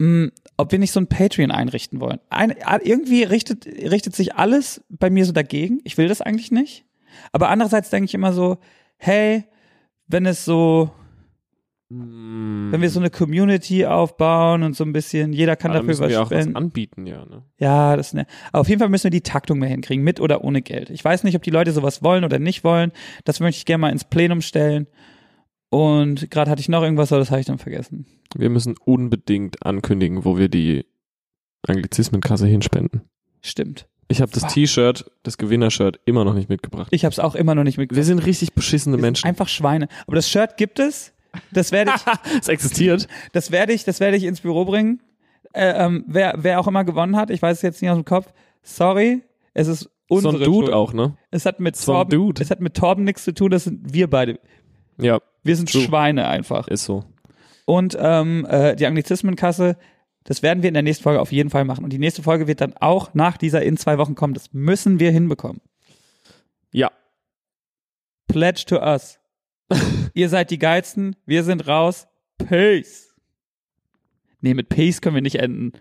mh, ob wir nicht so ein Patreon einrichten wollen. Ein, irgendwie richtet, richtet sich alles bei mir so dagegen. Ich will das eigentlich nicht. Aber andererseits denke ich immer so, hey, wenn es so, Mm. wenn wir so eine Community aufbauen und so ein bisschen, jeder kann dann dafür wir was auch was spenden. anbieten, ja. Ne? Ja, das ne. Aber auf jeden Fall müssen wir die Taktung mehr hinkriegen, mit oder ohne Geld. Ich weiß nicht, ob die Leute sowas wollen oder nicht wollen. Das möchte ich gerne mal ins Plenum stellen. Und gerade hatte ich noch irgendwas, aber das habe ich dann vergessen. Wir müssen unbedingt ankündigen, wo wir die Anglizismenkasse hinspenden. Stimmt. Ich habe das. T-Shirt, das Gewinnershirt, immer noch nicht mitgebracht. Ich habe es auch immer noch nicht Wir mitgekriegt. sind richtig beschissene Menschen. Einfach Schweine. Aber das Shirt gibt es. Das werde ich, Es existiert. das werde ich, das werde ich ins Büro bringen. Äh, ähm, wer, wer auch immer gewonnen hat, ich weiß es jetzt nicht aus dem Kopf. Sorry, es ist So unsere ein Dude Schuld. auch, ne? Es hat mit So Torben, Dude. es hat mit Torben nichts zu tun. Das sind wir beide. Ja, Wir sind True. Schweine einfach. ist so. Und ähm, äh, die Anglizismenkasse, das werden wir in der nächsten Folge auf jeden Fall machen. Und die nächste Folge wird dann auch nach dieser in zwei Wochen kommen. Das müssen wir hinbekommen. Ja. Pledge to us. Ihr seid die Geilsten, wir sind raus. Peace. Nee, mit Peace können wir nicht enden.